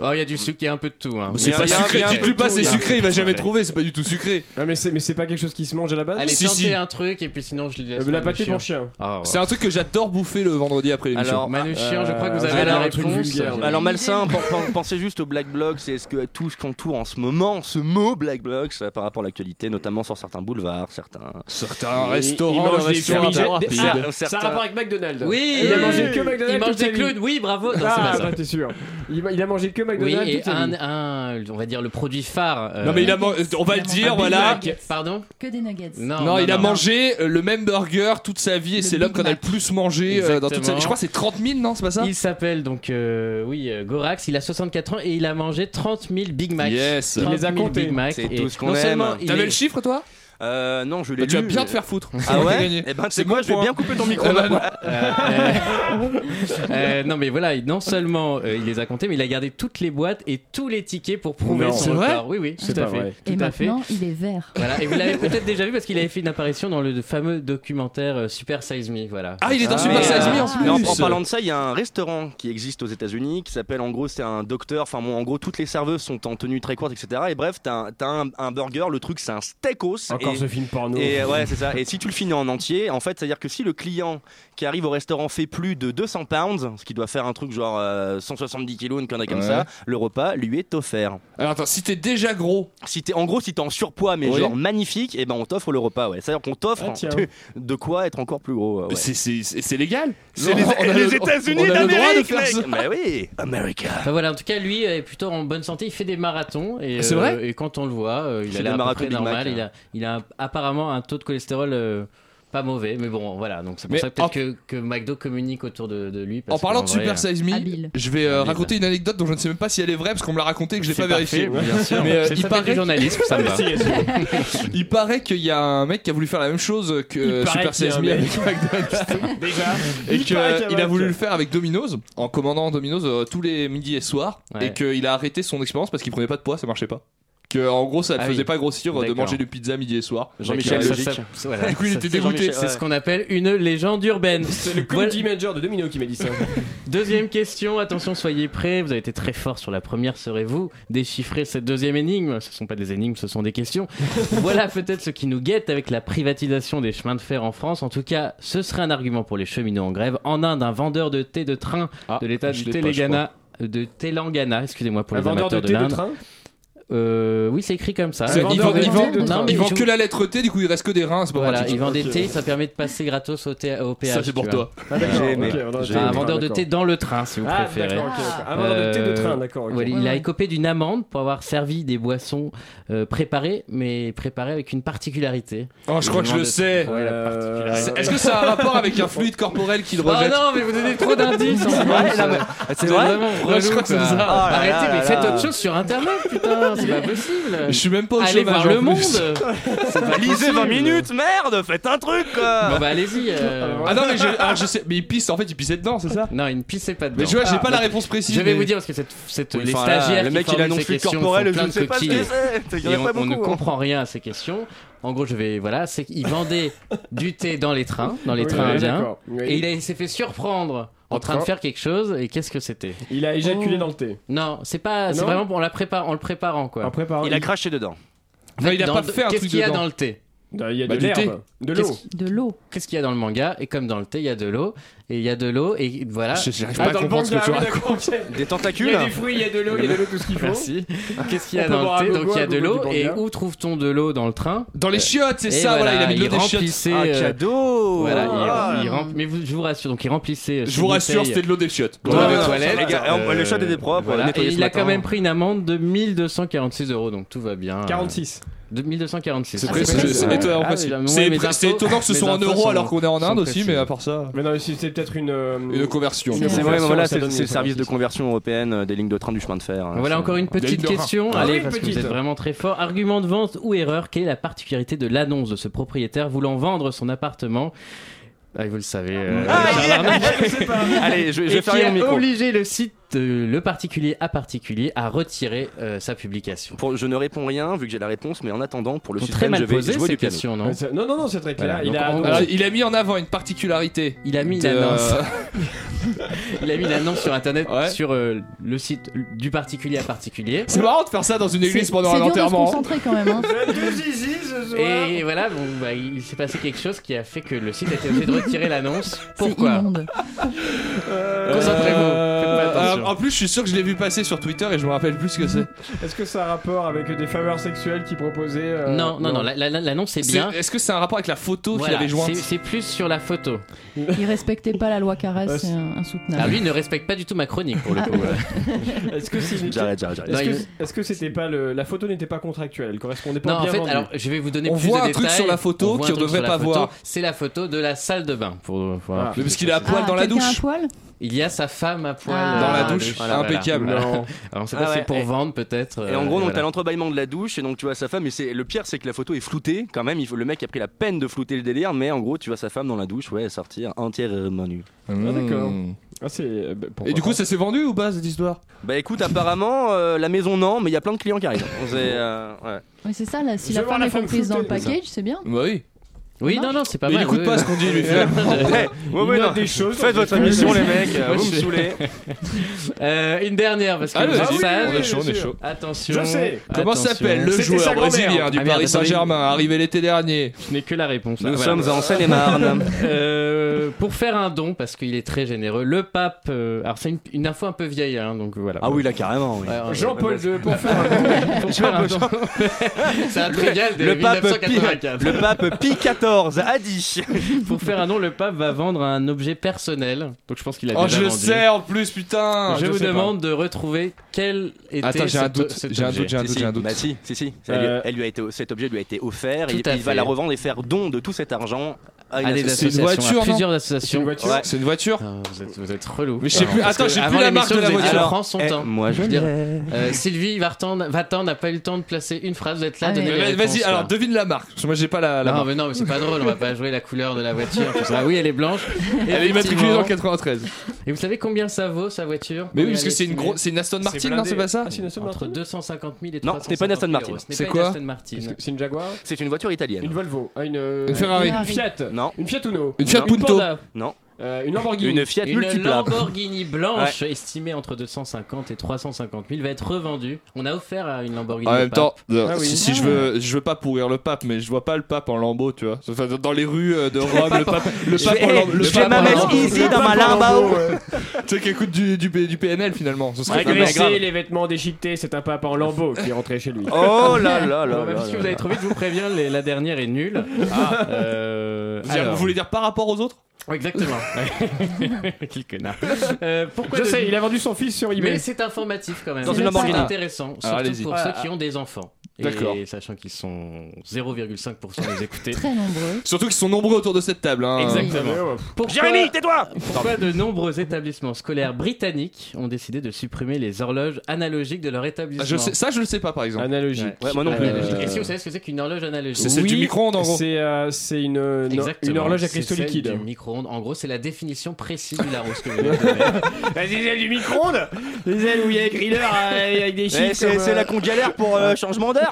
Oh, il y a du sucre, il y a un peu de tout. hein. C'est pas sucré, pas c'est sucré, il va jamais trouver, c'est pas du tout sucré. Non, mais c'est, mais c'est pas quelque chose qui se mange à la base Allez, tentez un truc et puis sinon je lui laisse. Euh, La pâté pour chien. Ah. C'est un truc que j'adore bouffer le vendredi après l'émission. Alors, Manouchian, je crois que vous Euh, avez alors, la réponse. vulgaire. Alors malsain, pen- pen- pensez juste au Black Bloc, c'est ce que tout ce qu'entoure en ce moment ce mot Black Bloc ça, par rapport à notamment sur certains boulevards, certains. Certains restaurants, il mange des Ah, Ça a certains- rapport avec McDonald's. Oui, Il a mangé que McDonald's Il mange des clowns, oui, bravo. Non, Ah, bah, t'es sûr. Il, il a mangé que Oui, McDonald's et sa vie. un, un, on va dire le produit phare. euh, Non mais il a man- on va le dire, voilà. Pardon Que des nuggets. Non, Non, il a non. mangé euh, le même burger toute sa vie et c'est l'homme qu'on a le plus mangé euh, dans toute sa vie. Je crois que c'est 30 000, non C'est pas ça Il s'appelle donc, euh, oui, Gorax. Il a 64 ans et il a mangé 30 000 Big Mac. Yes. 30 Il les a 000 comptés. Big Mac. C'est Et tout ce qu'on aime. il T'avais le chiffre toi? Euh, non, je l'ai Bah, tu vas bien mais- te faire foutre. Ah ouais gagné. Eh ben, C'est quoi, bon je vais bien couper ton micro. Euh, euh, non mais voilà, non seulement euh, il les a comptés, mais il a gardé toutes les boîtes et tous les tickets pour prouver Non. son C'est vrai record. Oui, oui, C'est tout à pas fait. vrai. Tout Et à fait. maintenant, il est vert. Voilà, et vous l'avez peut-être déjà vu parce qu'il avait fait une apparition dans le fameux documentaire euh, Super Size Me. Voilà. Ah, il est dans Ah, Super Size Me en plus. Mais en, parlant de ça, il y a un restaurant qui existe aux États-Unis qui s'appelle en gros, c'est un docteur. Enfin, bon, en gros, toutes les serveuses sont en tenue très courte, etc. Et bref, t'as un, un, un burger, le truc, c'est un steakos. Et, ce film porno. et euh, ouais, c'est ça. Et si tu le finis en entier, en fait, c'est-à-dire que si le client qui arrive au restaurant fait plus de 200 pounds, ce qui doit faire un truc genre euh, 170 kilos, une connerie comme Ouais. ça, le repas lui est offert. Alors attends, si t'es déjà gros, Si t'es, en gros, si t'es en surpoids mais Oui. genre magnifique, et ben on t'offre le repas. Ouais. C'est-à-dire qu'on t'offre Ah, de, de quoi être encore plus gros. ouais. c'est- c'est c'est- c'est légal. C'est On les, a les le- États-Unis d'Amérique. Mais oui, America. Enfin, voilà, en tout cas, lui est plutôt en bonne santé. Il fait des marathons et, Ah, c'est euh, vrai et quand on le voit, euh, il fait a l'air normal. Il a, il a apparemment un taux de cholestérol euh, pas mauvais, mais bon, voilà. Donc c'est pour Mais ça peut-être en- que, que McDo communique autour de, de lui. En parce parlant qu'en de vrai, Super euh, Size Me, Habile. je vais euh, Habile. raconter une anecdote dont je ne sais même pas si elle est vraie parce qu'on me l'a raconté et que je l'ai pas vérifié. parfait, bien sûr. Mais euh, C'est il ça paraît du journalisme, ça me va. Il paraît qu'il y a un mec qui a voulu faire la même chose que paraît Super qu'il y a Size un Me mec. avec McDonald's. Déjà. et qu'il a voulu le faire avec Domino's en commandant Domino's euh, tous les midis et soirs Ouais. et qu'il a arrêté son expérience parce qu'il prenait pas de poids, ça marchait pas. Que en gros ça ne Ah faisait oui. pas grossir de D'accord. manger de pizza midi et soir. Jean-Michel euh, Logique. Ça, ça- voilà. Du coup, il était c'est dégoûté. Jean-Michel- C'est ce qu'on appelle une légende urbaine. C'est le Voilà. comedy manager de Domino qui m'a dit ça. Deuxième question, attention, soyez prêts. Vous avez été très fort sur la première. Serez-vous déchiffrer cette deuxième énigme? Ce ne sont pas des énigmes, ce sont des questions. voilà peut-être ce qui nous guette avec la privatisation des chemins de fer en France. En tout cas, ce serait un argument pour les cheminots en grève. En Inde, un vendeur de thé de train Ah, de l'État je du l'ai pas, je Telangana. De Telangana, excusez-moi pour Un les vendeur de amateurs de, thé de l'Inde. train? Euh, oui, c'est écrit comme ça. C'est- Un il vendeur vend, de il thé vend- de train. Non, mais il vend je- que la lettre T, du coup il reste que des reins, c'est pas Voilà, pratique. il vend des Ok. thés, ça permet de passer gratos au, thé- au péage. Ça c'est pour toi. Ah, aimé. vendeur de J'ai thé Enfin, un de vendeur de thé dans le train, si vous Ah, préférez. ok. Un vendeur de thé de Euh, train, d'accord. il Ouais, a écopé d'une amende pour avoir servi des boissons euh, préparées, mais préparées avec une particularité. Oh, je crois que je le sais. Euh, Est-ce que ça a un rapport avec un fluide corporel qu'il Oh rejette non, mais vous donnez trop d'indices C'est vrai vraiment je crois que c'est ça. Oh Arrêtez, faites autre chose sur internet, putain, c'est pas possible. Je suis même pas au Allez chômage voir en le plus. monde. C'est pas Lisez possible. 20 minutes, merde, faites un truc quoi. Bon bah allez-y. euh. Ah non mais je, alors, je sais, mais il pisse en fait il pissait dedans c'est ça? Non, il ne pissait pas dedans. Mais tu vois j'ai Ah, pas la bah, réponse précise. Je vais mais- vous dire parce que cette, cette- Oui, les enfin, là, stagiaires le qui mec il formulent annonce ces questions font je plein ne de sais pas ce coquilles. que c'est. Il y en Et a on, pas on ne beaucoup. hein. comprend rien à ces questions. En gros, je vais voilà, c'est qu'il vendait du thé dans les trains, dans les Oui, trains oui, indiens, et il, a- il s'est fait surprendre en train de faire quelque chose. Et qu'est-ce que c'était Il a éjaculé Oh. dans le thé. Non, c'est pas, c'est Non vraiment en la prépare, en le préparant quoi. En préparant. Il a craché dedans. En Non, il a dans- pas fait un Qu'est-ce truc qu'il y a dedans. dans le thé Il y a Bah, de du l'herbe, thé. de l'eau. De l'eau. Qu'est-ce qu'il y a dans le manga Et comme dans le thé, il y a de l'eau, et il y a de l'eau, et voilà. Je- J'arrive Ah, pas à dans le comprendre ce que tu oui, racontes. Des Il y tentacules. a des fruits, il y a de l'eau, il y a de l'eau, tout ce qu'il faut. Merci. Qu'est-ce qu'il y a On dans le thé Donc il y a de l'eau, et où trouve-t-on de l'eau dans le train Dans les chiottes c'est ça voilà il a mis de l'eau des chiottes. Un euh, cadeau. Voilà, Ah. il, rem- mais je vous rassure, donc il remplissait. euh, Je vous rassure c'était de l'eau des chiottes. dans les toilettes. le chat était propre, Et il a quand même pris une amende de 1246 euros, donc tout va bien. 46. De 1246. C'est Ah, Ah, ah, étonnant que ce soit en euros alors qu'on est en Inde aussi mais à part ça. Mais non, c'est peut-être une. euh, Une conversion. C'est vrai, voilà, c'est le service de conversion. européenne euh, des lignes de train du chemin de fer. hein. Voilà encore une petite question. Ah Allez, parce que vous êtes vraiment très fort. Argument de vente ou erreur Quelle est la particularité de l'annonce de ce propriétaire voulant vendre son appartement? Ah, vous le savez. euh, Ah. Allez, je, vais qui fermer a mon micro. obligé le site euh, le particulier à particulier à retirer euh, sa publication. Pour- je ne réponds rien vu que j'ai la réponse, mais en attendant, pour le suspense, très mal je vais posées jouer du piano. questions, non c'est- Non, non, non, c'est très clair. Voilà, Il a. en gros, Alors, il a mis en avant une particularité. Il a mis de- l'annonce. Il a mis l'annonce sur internet Ouais. sur euh, le site du particulier à particulier. C'est marrant de faire ça dans une église C'est pendant c'est un dur de se enterrement. concentrer quand même. Hein. Et voilà, bon, bah, il s'est passé quelque chose qui a fait que le site a été obligé de retirer l'annonce. C'est Pourquoi. Concentrez-vous. Euh, alors, en plus, je suis sûr que je l'ai vu passer sur Twitter et je me rappelle plus ce que c'est. Est-ce que ça a un rapport avec des faveurs sexuelles qu'il proposait euh, Non, non, non, la- la- l'annonce est C'est- bien. Est-ce que c'est un rapport avec la photo qu'il Voilà, avait jointe c'est- plus sur la photo. Il respectait pas la loi Caresse, Euh, c'est insoutenable. lui il ne respecte pas du tout ma chronique pour le coup. ouais. Est-ce que c'était pas le, la photo n'était pas contractuelle, elle correspondait pas Non, en bien fait, vendue. alors je vais vous donner On plus voit de un truc détails. sur la photo On voit qu'on truc devrait sur la pas voir. C'est la photo de la salle de bain. Pour, Ah. parce qu'il est à poil Ah, dans la quelqu'un douche. Il y a sa femme à poil Ah. euh, Dans la douche, Voilà, impeccable. voilà. Non. Alors Ah pas si ouais, c'est pour et- vendre peut-être. Et euh, en gros, donc voilà. t'as l'entrebâillement de la douche et donc tu vois sa femme. Et c'est le pire, c'est que la photo est floutée quand même. Il faut le mec a pris la peine de flouter le délire, mais en gros, tu vois sa femme dans la douche, ouais, sortir entièrement nue. Ah, d'accord. Mmh. Ah, c'est. euh, bah, Et du coup, ça s'est vendu ou pas cette histoire? Bah écoute, apparemment, euh, la maison non, mais il y a plein de clients qui arrivent. C'est, euh, ouais. C'est ça, là, si Je la femme est comprise dans le c'est package, c'est bien. Bah oui. Oui, non, non, c'est pas Mais il mal. écoute oui, pas ce qu'on dit, lui, finalement. Ouais, ouais, Il ouais, note non. des choses. Faites votre émission, les mecs. Moi, vous je me saoulez. Euh, une dernière parce que sages. On est chaud, on est chaud. Attention. Je sais. Comment s'appelle le joueur brésilien du Ah, merde, Paris. Saint-Germain arrivé l'été dernier Je n'ai que la réponse. Nous Voilà. sommes en Seine-et-Marne. Euh, pour faire un don, parce qu'il est très généreux, le pape. euh, alors, c'est une, une info un peu vieille, hein, donc voilà. Ah oui, là carrément. oui. Jean-Paul II, pour faire un don. c'est un trivial de Le pape, Pi, 1984. le pape Pi XIV a dit. Pour faire un don, le pape va vendre un objet personnel. Donc je pense qu'il a Oh, déjà je le vendu. sais en plus, putain Je, vous pas. demande de retrouver quel était Attends, j'ai un doute, j'ai un doute, j'ai un Si, doute, si. j'ai un doute. Bah si, si, si. Lui- Euh, elle lui a été, cet objet lui a été offert. Tout et à il va la revendre et faire don de tout cet argent association. C'est une voiture, non plusieurs C'est associations. une voiture Ouais. C'est une voiture Ah, vous êtes, vous êtes relou. Mais je sais plus- Parce attends, j'ai plus la marque de la voiture. Alors, prends son eh, temps. moi, je veux dire. Euh, Sylvie Vartan, Vatan n'a pas eu le temps de placer une phrase. Vous êtes là, Ah, Vas-y, alors devine la marque. Moi j'ai pas la, la Non, marque. mais non, mais c'est pas drôle. On va pas jouer la couleur de la voiture. tout ça. Ah oui, elle est blanche. Elle est immatriculée Effectivement. 93. Et vous savez combien ça vaut sa voiture Mais oui, parce que c'est une estimée grosse, c'est une Aston Martin, non c'est pas ça Ah, c'est Entre Martin 250 000 et Non, 350 ce n'est pas une Aston 000 Martin. euros. Ce n'est C'est pas quoi une Aston Martin. Est-ce que C'est une Jaguar C'est une voiture italienne. Une Volvo Ah, une. euh, Ferrari. Une Fiat Non. Une Fiat Uno Une Fiat Non. Punto. Panda. Non. Euh, Une Lamborghini Une Fiat Une. Lamborghini blanche estimée entre 250 et 350 000 va être revendue. On a offert à une Lamborghini. En même pape. temps, euh, Ah oui. si, si Ah je veux, je veux pas pourrir le pape, mais je vois pas le pape en lambeau, tu vois. Enfin, dans les rues euh, de Rome, le pape, le pape en lambeau. Le je vais lambeau. ici Le dans ma lambeau, ouais. Tu sais qui écoute du, du, du PNL finalement. Ce serait les vêtements déchiquetés, c'est un pape en lambeau qui est rentré chez lui. Oh là là là Bon, bah, là. puisque là vous avez vite, je vous préviens, les- la dernière est nulle. Euh, Vous, voulez dire par rapport aux autres? Exactement. Quel connard. Euh, pourquoi Je de- sais, il a vendu son fils sur Mais eBay. c'est informatif quand même. Dans une C'est Lamborghini. intéressant, surtout allez-y. pour Ah, ceux ah. qui ont des enfants. D'accord. Et sachant qu'ils sont 0,5% des écoutés. Très nombreux. Surtout qu'ils sont nombreux autour de cette table. Hein. Exactement. Pourquoi, Jérémy, tais-toi pourquoi de nombreux établissements scolaires britanniques ont décidé de supprimer les horloges analogiques de leur établissement Ah, je sais, ça, je le sais pas par exemple. Analogique. Ouais, moi non plus. Analogique. Euh, Est-ce que vous savez ce que c'est qu'une horloge analogique C'est celle du micro-ondes, en gros. C'est euh, une, une, Exactement. une horloge à cristaux liquides. Du micro-ondes. En gros, c'est la définition précise du Larousse que vous c'est celle du micro-ondes C'est celle où il y a écrit l'heure euh, avec des chiffres. C'est comme, c'est euh, là qu'on galère pour euh, changement d'heure.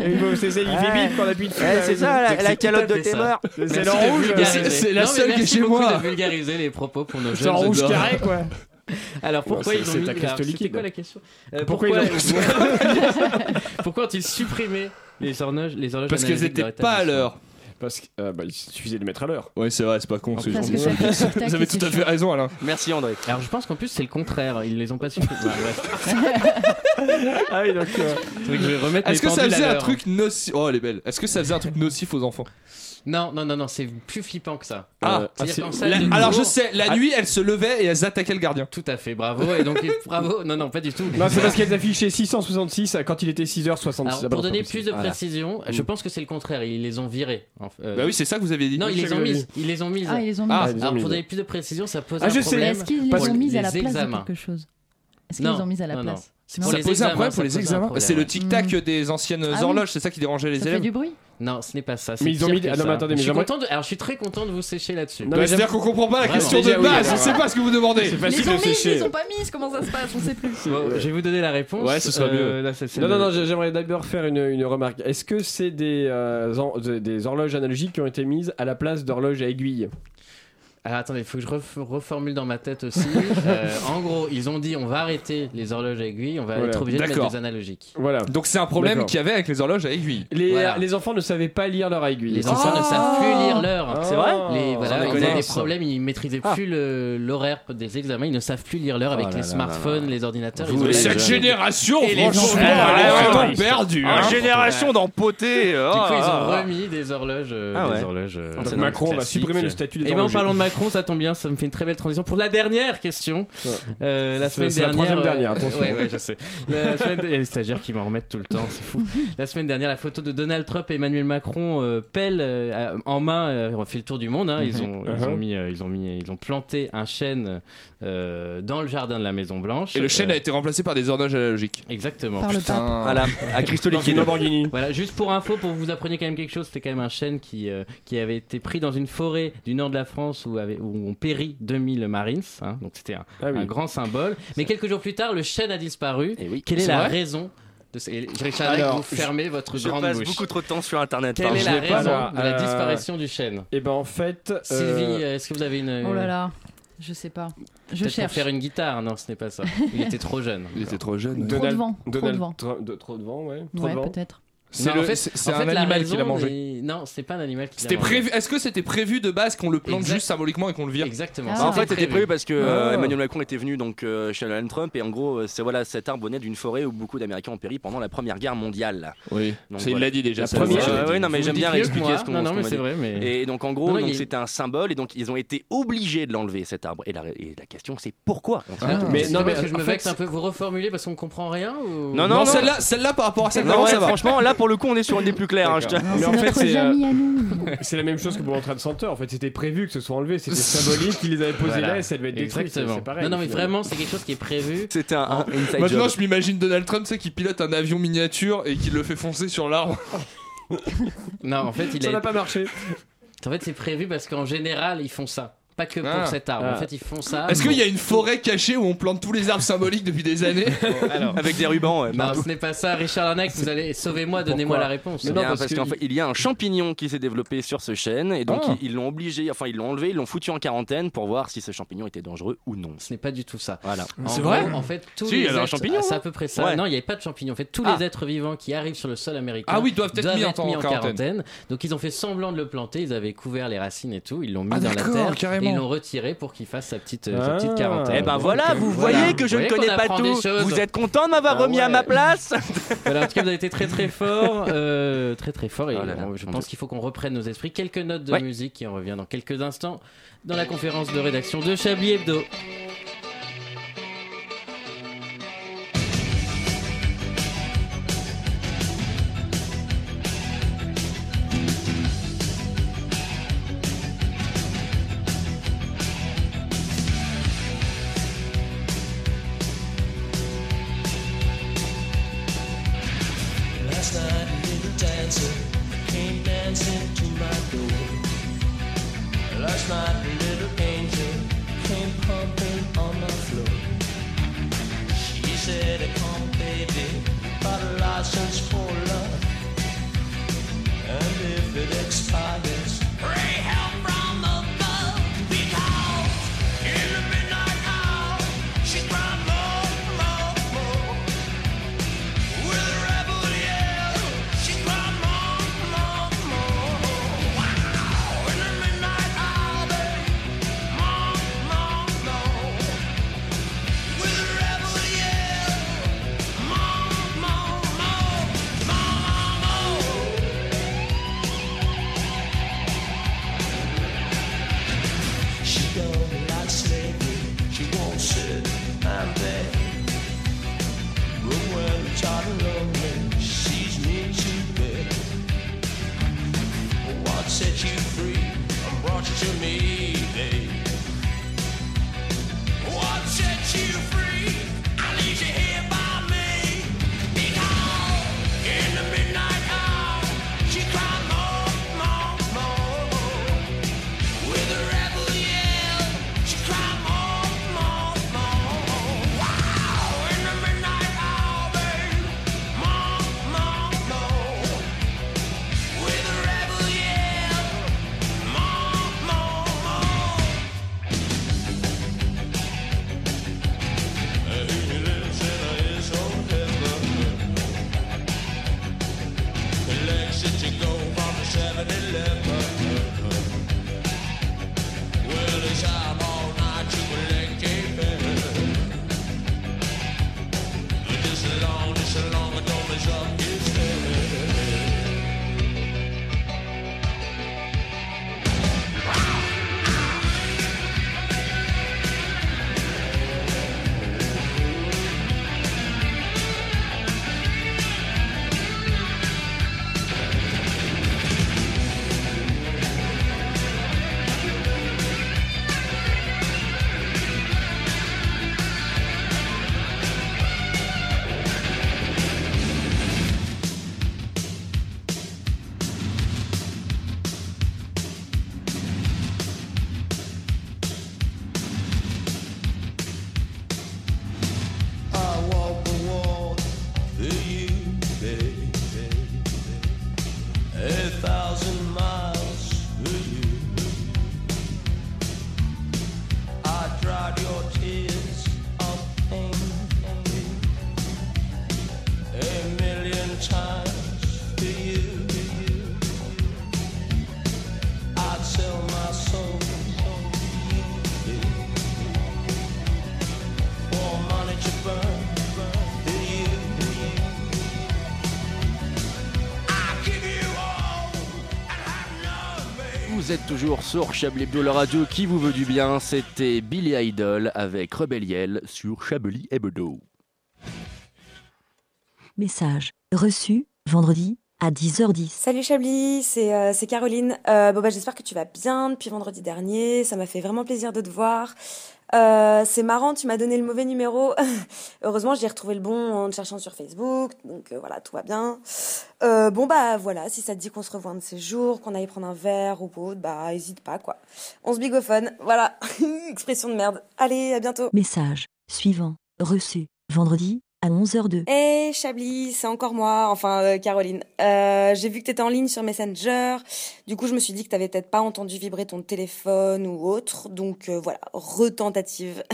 Il c'est celle qui fait bip quand on appuie dessus. c'est ça, la, c'est calotte de ça. morts. C'est Merci en de rouge. C'est- c'est la seule qui est chez moi. de vulgariser les propos pour nos C'est jeunes en rouge carré quoi. Alors pourquoi Ouais, ils c'est- ont c'est mis C'était quoi la question Euh, Pourquoi pourquoi, ils pourquoi ont-ils supprimé les horloges les horloges Parce qu'elles analogiques de étaient leur pas à l'heure. Parce qu'il bah, il suffisait de mettre à l'heure. Ouais, c'est vrai, c'est pas con. ce ça fait tic-tac Vous avez tout c'est à fait raison, Alain. Merci André. Alors je pense qu'en plus c'est le contraire, ils les ont pas supprimés. Ah oui, donc. euh, Est-ce que ça faisait un truc nocif? Oh, elle est belle. Est-ce que ça faisait un truc nocif aux enfants? Non, non, non, non, c'est plus flippant que ça. Ah, euh, La- de Alors je sais, la Ah, nuit, elles se levaient et elles attaquaient le gardien. Tout à fait, bravo. Et donc bravo. Non, non, pas du tout. Non, c'est parce qu'elles affichaient 666 quand il était 6h66. Alors, Ah, pour donner plus de voilà. précision, je pense que c'est le contraire. Ils les ont virés. Euh, Bah oui, c'est ça que vous aviez dit. Non, ils les ont mises. Ils les ont mises. Ah, ils les ont mis. Ah, ils les ont Alors, mis. pour donner plus de précision, ça pose Ah, un je sais. problème. Est-ce qu'ils les ont mis à la place de quelque chose? Est-ce qu'ils les ont mis à la place? Ça les un examens, problème pour les C'est le ouais. tic-tac des anciennes Ah oui. horloges, c'est ça qui dérangeait les Ça fait élèves. du bruit Non, ce n'est pas ça. Mais ils ont mis- ah non, mais attendez, mais je suis j'aimerais- content de... Alors, je suis très content de vous sécher là-dessus. Non, Bah, mais C'est-à-dire qu'on comprend pas la Vraiment. question de oui, base, on alors. sait pas ce que vous demandez. C'est Ils facile les ont de mis, ils sécher. les ont pas mis, comment ça se passe On sait plus. Bon, je vais vous donner la réponse. Ouais, ce sera mieux. là, celle Non, non, non, j'ai- j'aimerais d'abord faire une, une remarque. Est-ce que c'est des, euh, des- des horloges analogiques qui ont été mises à la place d'horloges à aiguille Alors attendez, il faut que je ref- reformule dans ma tête aussi. Euh, en gros, ils ont dit on va arrêter les horloges à aiguille, on va Voilà. être obligé de mettre D'accord. des analogiques. Voilà. Donc c'est un problème qu'il y avait avec les horloges à aiguille. Les, Voilà. les enfants ne savaient pas lire leur aiguille. Les enfants ne savent plus lire l'heure. Ah. C'est vrai Les, voilà, Sans ils avaient des problèmes, ils maîtrisaient Ah. plus l'horaire des examens, ils ne savent plus lire l'heure avec Oh là les là smartphones, les ordinateurs. Vous, les jeunes. génération, Et franchement, elle est Ah, vraiment ouais. perdue. Ah, hein. génération d'empotés. Du coup, ils ont remis des horloges, euh, Ah horloges. euh, Macron va supprimer le statut des Et ben en horlogers. parlant de Macron, Macron, ça tombe bien, ça me fait une très belle transition pour la dernière question. Euh, la semaine c'est la dernière. troisième euh, dernière, attention. ouais, ouais, je sais. La semaine- Il y a les stagiaires qui m'en remettent tout le temps, c'est fou. La semaine dernière, la photo de Donald Trump et Emmanuel Macron, euh, pelle euh, en main, euh, ont fait le tour du monde. hein. Ils, ont, ils, ont mis, euh, ils, ont mis, ils ont planté un chêne euh, dans le jardin de la Maison Blanche. Et le chêne Euh, a été remplacé par des horloges analogiques. Exactement. Par le pape. À Liquide. Lamborghini. Voilà, juste pour info, pour que vous appreniez quand même quelque chose, c'était quand même un chêne qui, euh, qui avait été pris dans une forêt du nord de la France où, avait, où ont péri 2000 Marines. hein. donc c'était un, Ah oui. un grand symbole. Mais quelques jours plus tard, le chêne a disparu. Eh oui. Quelle est la vrai raison de ce... et Richard Alors, vous fermez votre Je grande passe bouche. beaucoup trop de temps sur internet. Quelle pardon. est la raison là. de la Euh, disparition du chêne? Et ben en fait. Sylvie, euh, est-ce que vous avez une. Oh là là, je sais pas. Je Peut-être pour cherche. faire une guitare, non, ce n'est pas ça. Il était trop jeune. Il était trop jeune. Trop de Donald- vent, trop de vent. Trump- de- trop de vent, ouais. Trop Ouais, peut-être. C'est Non, le- en fait- c'est- c'est en un fait, animal qui l'a mangé. Non, c'est pas un animal qui l'a C'était mangé. prévu. Est-ce que c'était prévu de base qu'on le plante Exact. juste symboliquement et qu'on le vire Exactement. Ah. Bah, en fait, c'était prévu parce que euh, Ah. Emmanuel Macron était venu donc euh, chez Donald Trump et en gros, euh, c'est voilà, cet arbre venait d'une forêt où beaucoup d'Américains ont péri pendant la Première Guerre mondiale. Oui. Donc, il l'a dit déjà. La première- ouais, dit. non, mais j'aime bien réexpliquer ce qu'on Non, non, mais m'a c'est dit. vrai. Et donc en gros, c'était un symbole et donc ils ont été obligés de l'enlever cet arbre. Et la, question c'est pourquoi Ah. Mais non, mais je me vexe un peu. Vous reformulez parce qu'on comprend rien. Non, Non, celle-là, celle-là par rapport à celle Non, d'avant, ouais, ça va? franchement, là pour le coup, on est sur une des plus claires. hein, je Mais c'est en fait, c'est, euh. C'est la même chose que pour l'entrée de senteur. En fait, c'était prévu que ce soit enlevé. C'était symbolique. Ils les avaient posés Voilà. là et ça devait être détruit. C'est Exactement. c'est pareil. non, non, mais finalement. vraiment, c'est quelque chose qui est prévu. C'était un, un inside Maintenant, job. je m'imagine Donald Trump, c'est qui pilote un avion miniature et qui le fait foncer sur l'arbre. Non, en fait, il Ça a. n'a pas marché. En fait, c'est prévu parce qu'en général, ils font ça. Pas que pour Ah. cet arbre. Ah. En fait, ils font ça. Est-ce qu'il y a une forêt cachée où on plante tous les arbres symboliques depuis des années Alors. Avec des rubans. ouais, Non, ce n'est pas ça, Richard Larnac. Vous allez sauvez-moi, donnez-moi la réponse. Non, parce parce, que qu'en fait, il y a un champignon qui s'est développé sur ce chêne et donc Ah. ils l'ont obligé, enfin ils l'ont enlevé, ils l'ont foutu en quarantaine pour voir si ce champignon était dangereux ou non. Ce n'est pas du tout ça. Voilà. C'est vrai En fait, tous Si, les un êtres- champignon, ah, C'est à peu près ça. Ouais. Non, il n'y avait pas de champignons. En fait, tous Ah. les êtres vivants qui arrivent sur le sol américain Ah oui, doivent être mis en- quarantaine. Donc ils ont fait semblant de le planter. Ils avaient couvert les racines et tout. Ils l'ont mis Ah, dans la d'accord, terre carrément. et ils l'ont retiré pour qu'il fasse sa petite, euh, sa Ah. petite quarantaine. Eh ben voilà, vous Voilà. voyez que je Vous ne connais pas tout. Vous êtes content de m'avoir Ah remis à ma place Voilà, en tout cas, vous avez été très très fort, euh, très très fort, et Oh là là, on- je pense qu'il faut qu'on reprenne nos esprits. Quelques notes de Ouais. musique et on revient dans quelques instants dans la conférence de rédaction de Chablis Hebdo. Toujours sur Chablis Hebdo, la radio qui vous veut du bien. C'était Billy Idol avec Rebelliel sur Chablis Hebdo. Message reçu vendredi à 10h10. Salut Chablis, c'est euh, Caroline. Euh, bon bah j'espère que tu vas bien depuis vendredi dernier. Ça m'a fait vraiment plaisir de te voir. Euh, c'est marrant, tu m'as donné le mauvais numéro. Heureusement, j'ai retrouvé le bon en te cherchant sur Facebook. Donc euh, voilà, tout va bien. Euh, bon bah voilà, si ça te dit qu'on se revoit un de ces jours, qu'on aille prendre un verre ou autre, bah hésite pas quoi. On se bigophone. Voilà, expression de merde. Allez, à bientôt. Message suivant reçu vendredi à 11h02. Hey Chablis, c'est encore moi, enfin euh, Caroline. Euh, j'ai vu que t'étais en ligne sur Messenger. Du coup, je me suis dit que t'avais peut-être pas entendu vibrer ton téléphone ou autre. Donc euh, voilà, retentative.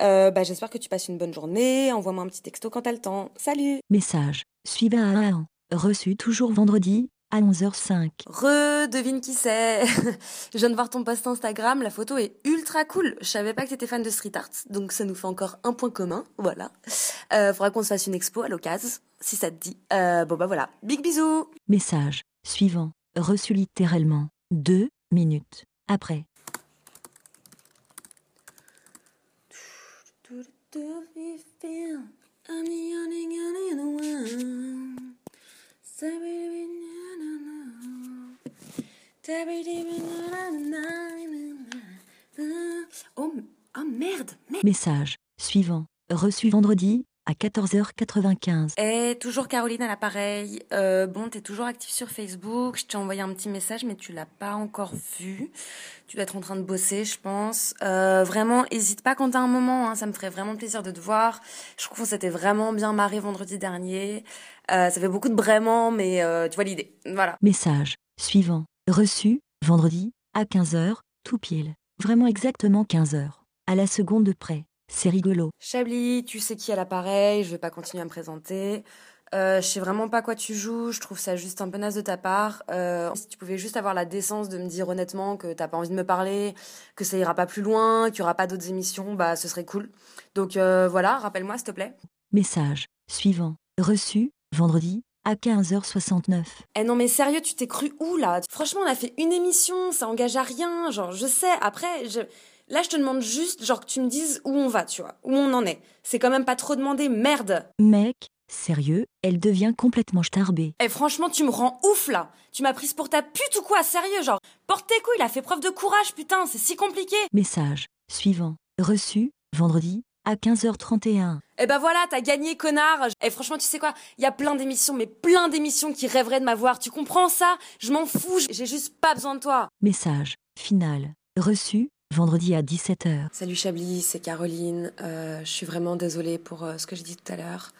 Bah, j'espère que tu passes une bonne journée. Envoie-moi un petit texto quand t'as le temps. Salut Message suivant reçu toujours vendredi à 11h05. Re, devine qui c'est. je viens de voir ton post Instagram, la photo est ultra cool. Je savais pas que t'étais fan de street art, donc ça nous fait encore un point commun, voilà. Euh, faudra qu'on se fasse une expo à l'occasion, si ça te dit. Euh, bon bah voilà, big bisous Message suivant reçu littéralement deux minutes après. Oh, oh merde, merde. Message suivant reçu vendredi à 14h95. Eh, toujours Caroline à l'appareil. Euh, bon, t'es toujours active sur Facebook. Je t'ai envoyé un petit message, mais tu l'as pas encore vu. Tu dois être en train de bosser, je pense. Euh, vraiment, hésite pas quand t'as un moment. Hein, ça me ferait vraiment plaisir de te voir. Je trouve qu'on s'était vraiment bien marré vendredi dernier. Euh, ça fait beaucoup de vraiment, mais euh, tu vois l'idée. Voilà. Message suivant reçu vendredi à 15h tout pile. Vraiment exactement 15h. À la seconde près. C'est rigolo. Chablis, tu sais qui à l'appareil. Je vais pas continuer à me présenter. Euh, je sais vraiment pas quoi tu joues, je trouve ça juste un peu naze de ta part. Euh, si tu pouvais juste avoir la décence de me dire honnêtement que t'as pas envie de me parler, que ça ira pas plus loin, qu'il y aura pas d'autres émissions, bah ce serait cool. Donc euh, voilà, rappelle-moi s'il te plaît. Message suivant reçu vendredi à 15h69. Eh non mais sérieux, tu t'es cru où là? Franchement, on a fait une émission, ça engage à rien, genre je sais, après je là je te demande juste genre que tu me dises où on va, tu vois, où on en est. C'est quand même pas trop demandé, merde. Mec, sérieux, elle devient complètement starbée. Eh franchement, tu me rends ouf là. Tu m'as prise pour ta pute ou quoi? Sérieux, genre porte tes couilles, il a fait preuve de courage, putain, c'est si compliqué. Message suivant reçu vendredi à 15h31. Eh ben voilà, t'as gagné, connard. Eh franchement, tu sais quoi? Il y a plein d'émissions, mais plein d'émissions qui rêveraient de m'avoir. Tu comprends ça? Je m'en fous, j'ai juste pas besoin de toi. Message final reçu vendredi à 17h. Salut Chablis, c'est Caroline. Euh, je suis vraiment désolée pour euh, ce que j'ai dit tout à l'heure.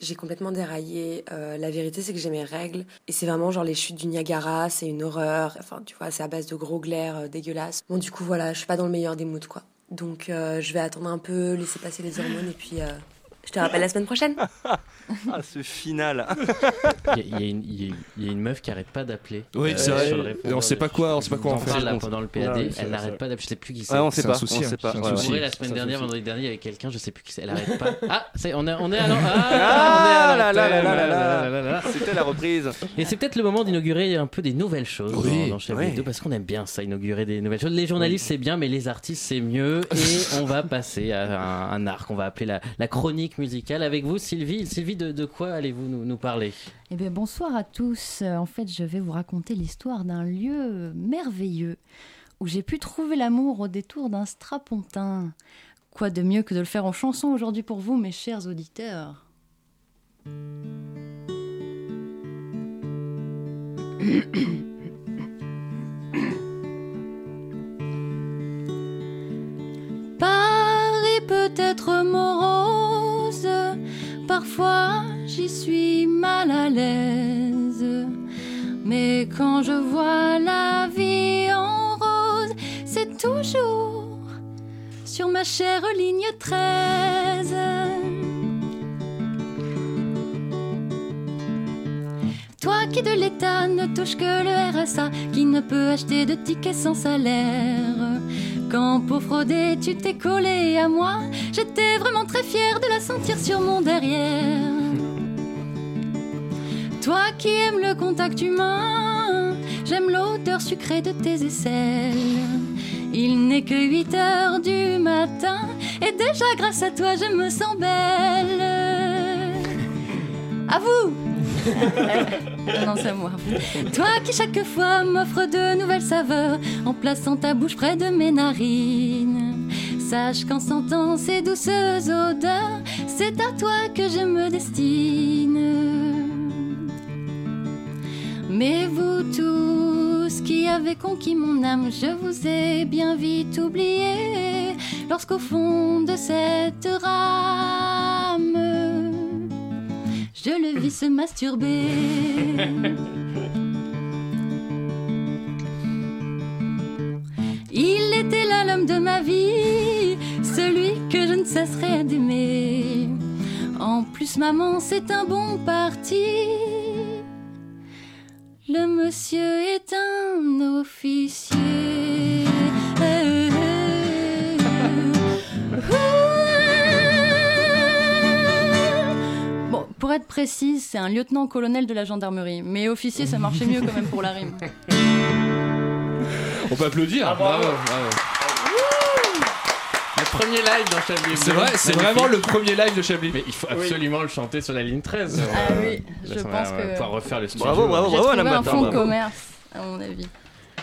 J'ai complètement déraillé. Euh, la vérité, c'est que j'ai mes règles. Et c'est vraiment genre les chutes du Niagara, c'est une horreur. Enfin, tu vois, c'est à base de gros glaires euh, dégueulasses. Bon, du coup, voilà, je suis pas dans le meilleur des moods, quoi. Donc, euh, je vais attendre un peu, laisser passer les hormones, et puis euh, je te rappelle la semaine prochaine. Ah, ce final. Il y, a- il y a une- il y a- il y a une meuf qui arrête pas d'appeler. Oui, c'est vrai. sur le Et on sait pas quoi- on sait pas quoi en faire. parle là pendant le PAD, ouais, c'est elle vrai, n'arrête c'est pas d'appeler. Je sais plus qui c'est. Ouais, on sait C'est un pas. souci, on hein. sait pas. C'est un Ouais, souci. ouais. la semaine dernière, vendredi dernier, il y avait quelqu'un, je sais plus qui c'est. Elle arrête pas. Ah, c'est- on est, on est à l'an- Ah Ah, là on est là à là l'antenne, là là là, là. là, là, là. C'était la reprise. Et c'est peut-être le moment d'inaugurer un peu des nouvelles choses Oui, dans, dans oui. Hebdo, parce qu'on aime bien ça, inaugurer des nouvelles choses. Les journalistes c'est bien, mais les artistes c'est mieux. Et on va passer à un, un arc, on va appeler la, la chronique musicale avec vous, Sylvie. Sylvie, de, de quoi allez-vous nous, nous parler? Eh bien, bonsoir à tous. Euh, En fait, je vais vous raconter l'histoire d'un lieu merveilleux où j'ai pu trouver l'amour au détour d'un strapontin. Quoi de mieux que de le faire en chanson aujourd'hui pour vous, mes chers auditeurs? Paris peut être parfois j'y suis mal à l'aise. Mais quand je vois la vie en rose, c'est toujours sur ma chère ligne 13. Toi qui de l'État ne touche que le RSA, qui ne peut acheter de tickets sans salaire. Quand pour frauder tu t'es collé à moi, j'étais vraiment très fière de la sentir sur mon derrière. Toi qui aimes le contact humain, J'aime l'odeur sucrée de tes aisselles. Il n'est que 8 heures du matin et déjà grâce à toi je me sens belle. À vous Non, c'est moi. Toi qui chaque fois m'offre de nouvelles saveurs en plaçant ta bouche près de mes narines. Sache qu'en sentant ces douces odeurs, c'est à toi que je me destine. Mais vous tous qui avez conquis mon âme, je vous ai bien vite oublié. Lorsqu'au fond de cette rame, je le vis se masturber. Il était là l'homme de ma vie, celui que je ne cesserai d'aimer. En plus, maman, c'est un bon parti. Le monsieur est un officier. Pour être précise, c'est un lieutenant-colonel de la gendarmerie. Mais officier, ça marchait mieux quand même pour la rime. On peut applaudir. bravo, bravo. Le premier live dans Chablis. C'est vrai, c'est vraiment le premier live de Chablis. Mais il faut absolument le chanter sur la ligne 13. Ah oui, je pense va que- pouvoir refaire le studio. Bravo, bravo, J'ai bravo, trouvé un fonds de commerce, à mon avis.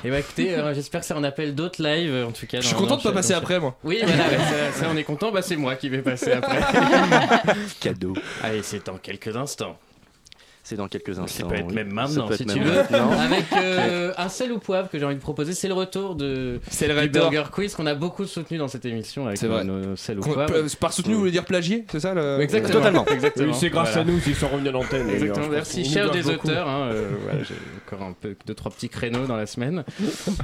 Et bah écoutez, euh, j'espère que ça en appelle d'autres lives en tout cas. Je suis content de pas passer après, moi. Oui, voilà, ouais, ça, ça, on est content. Bah c'est moi qui vais passer après. Cadeau. Allez, c'est dans quelques instants. C'est dans quelques instants. Ça peut être oui. même maintenant si tu veux. Avec euh, un sel ou poivre que j'ai envie de proposer, c'est le retour de C'est le du retour. Burger Quiz qu'on a beaucoup soutenu dans cette émission avec C'est vrai. nos, nos sel ou poivre. Par soutenu, vous voulez dire plagié, c'est ça le... Exactement. Totalement. Exactement. Oui, c'est grâce Voilà. à nous s'ils sont revenus à l'antenne. Exactement, merci cher des beaucoup. auteurs. hein, euh, voilà, J'ai encore un peu deux trois petits créneaux dans la semaine.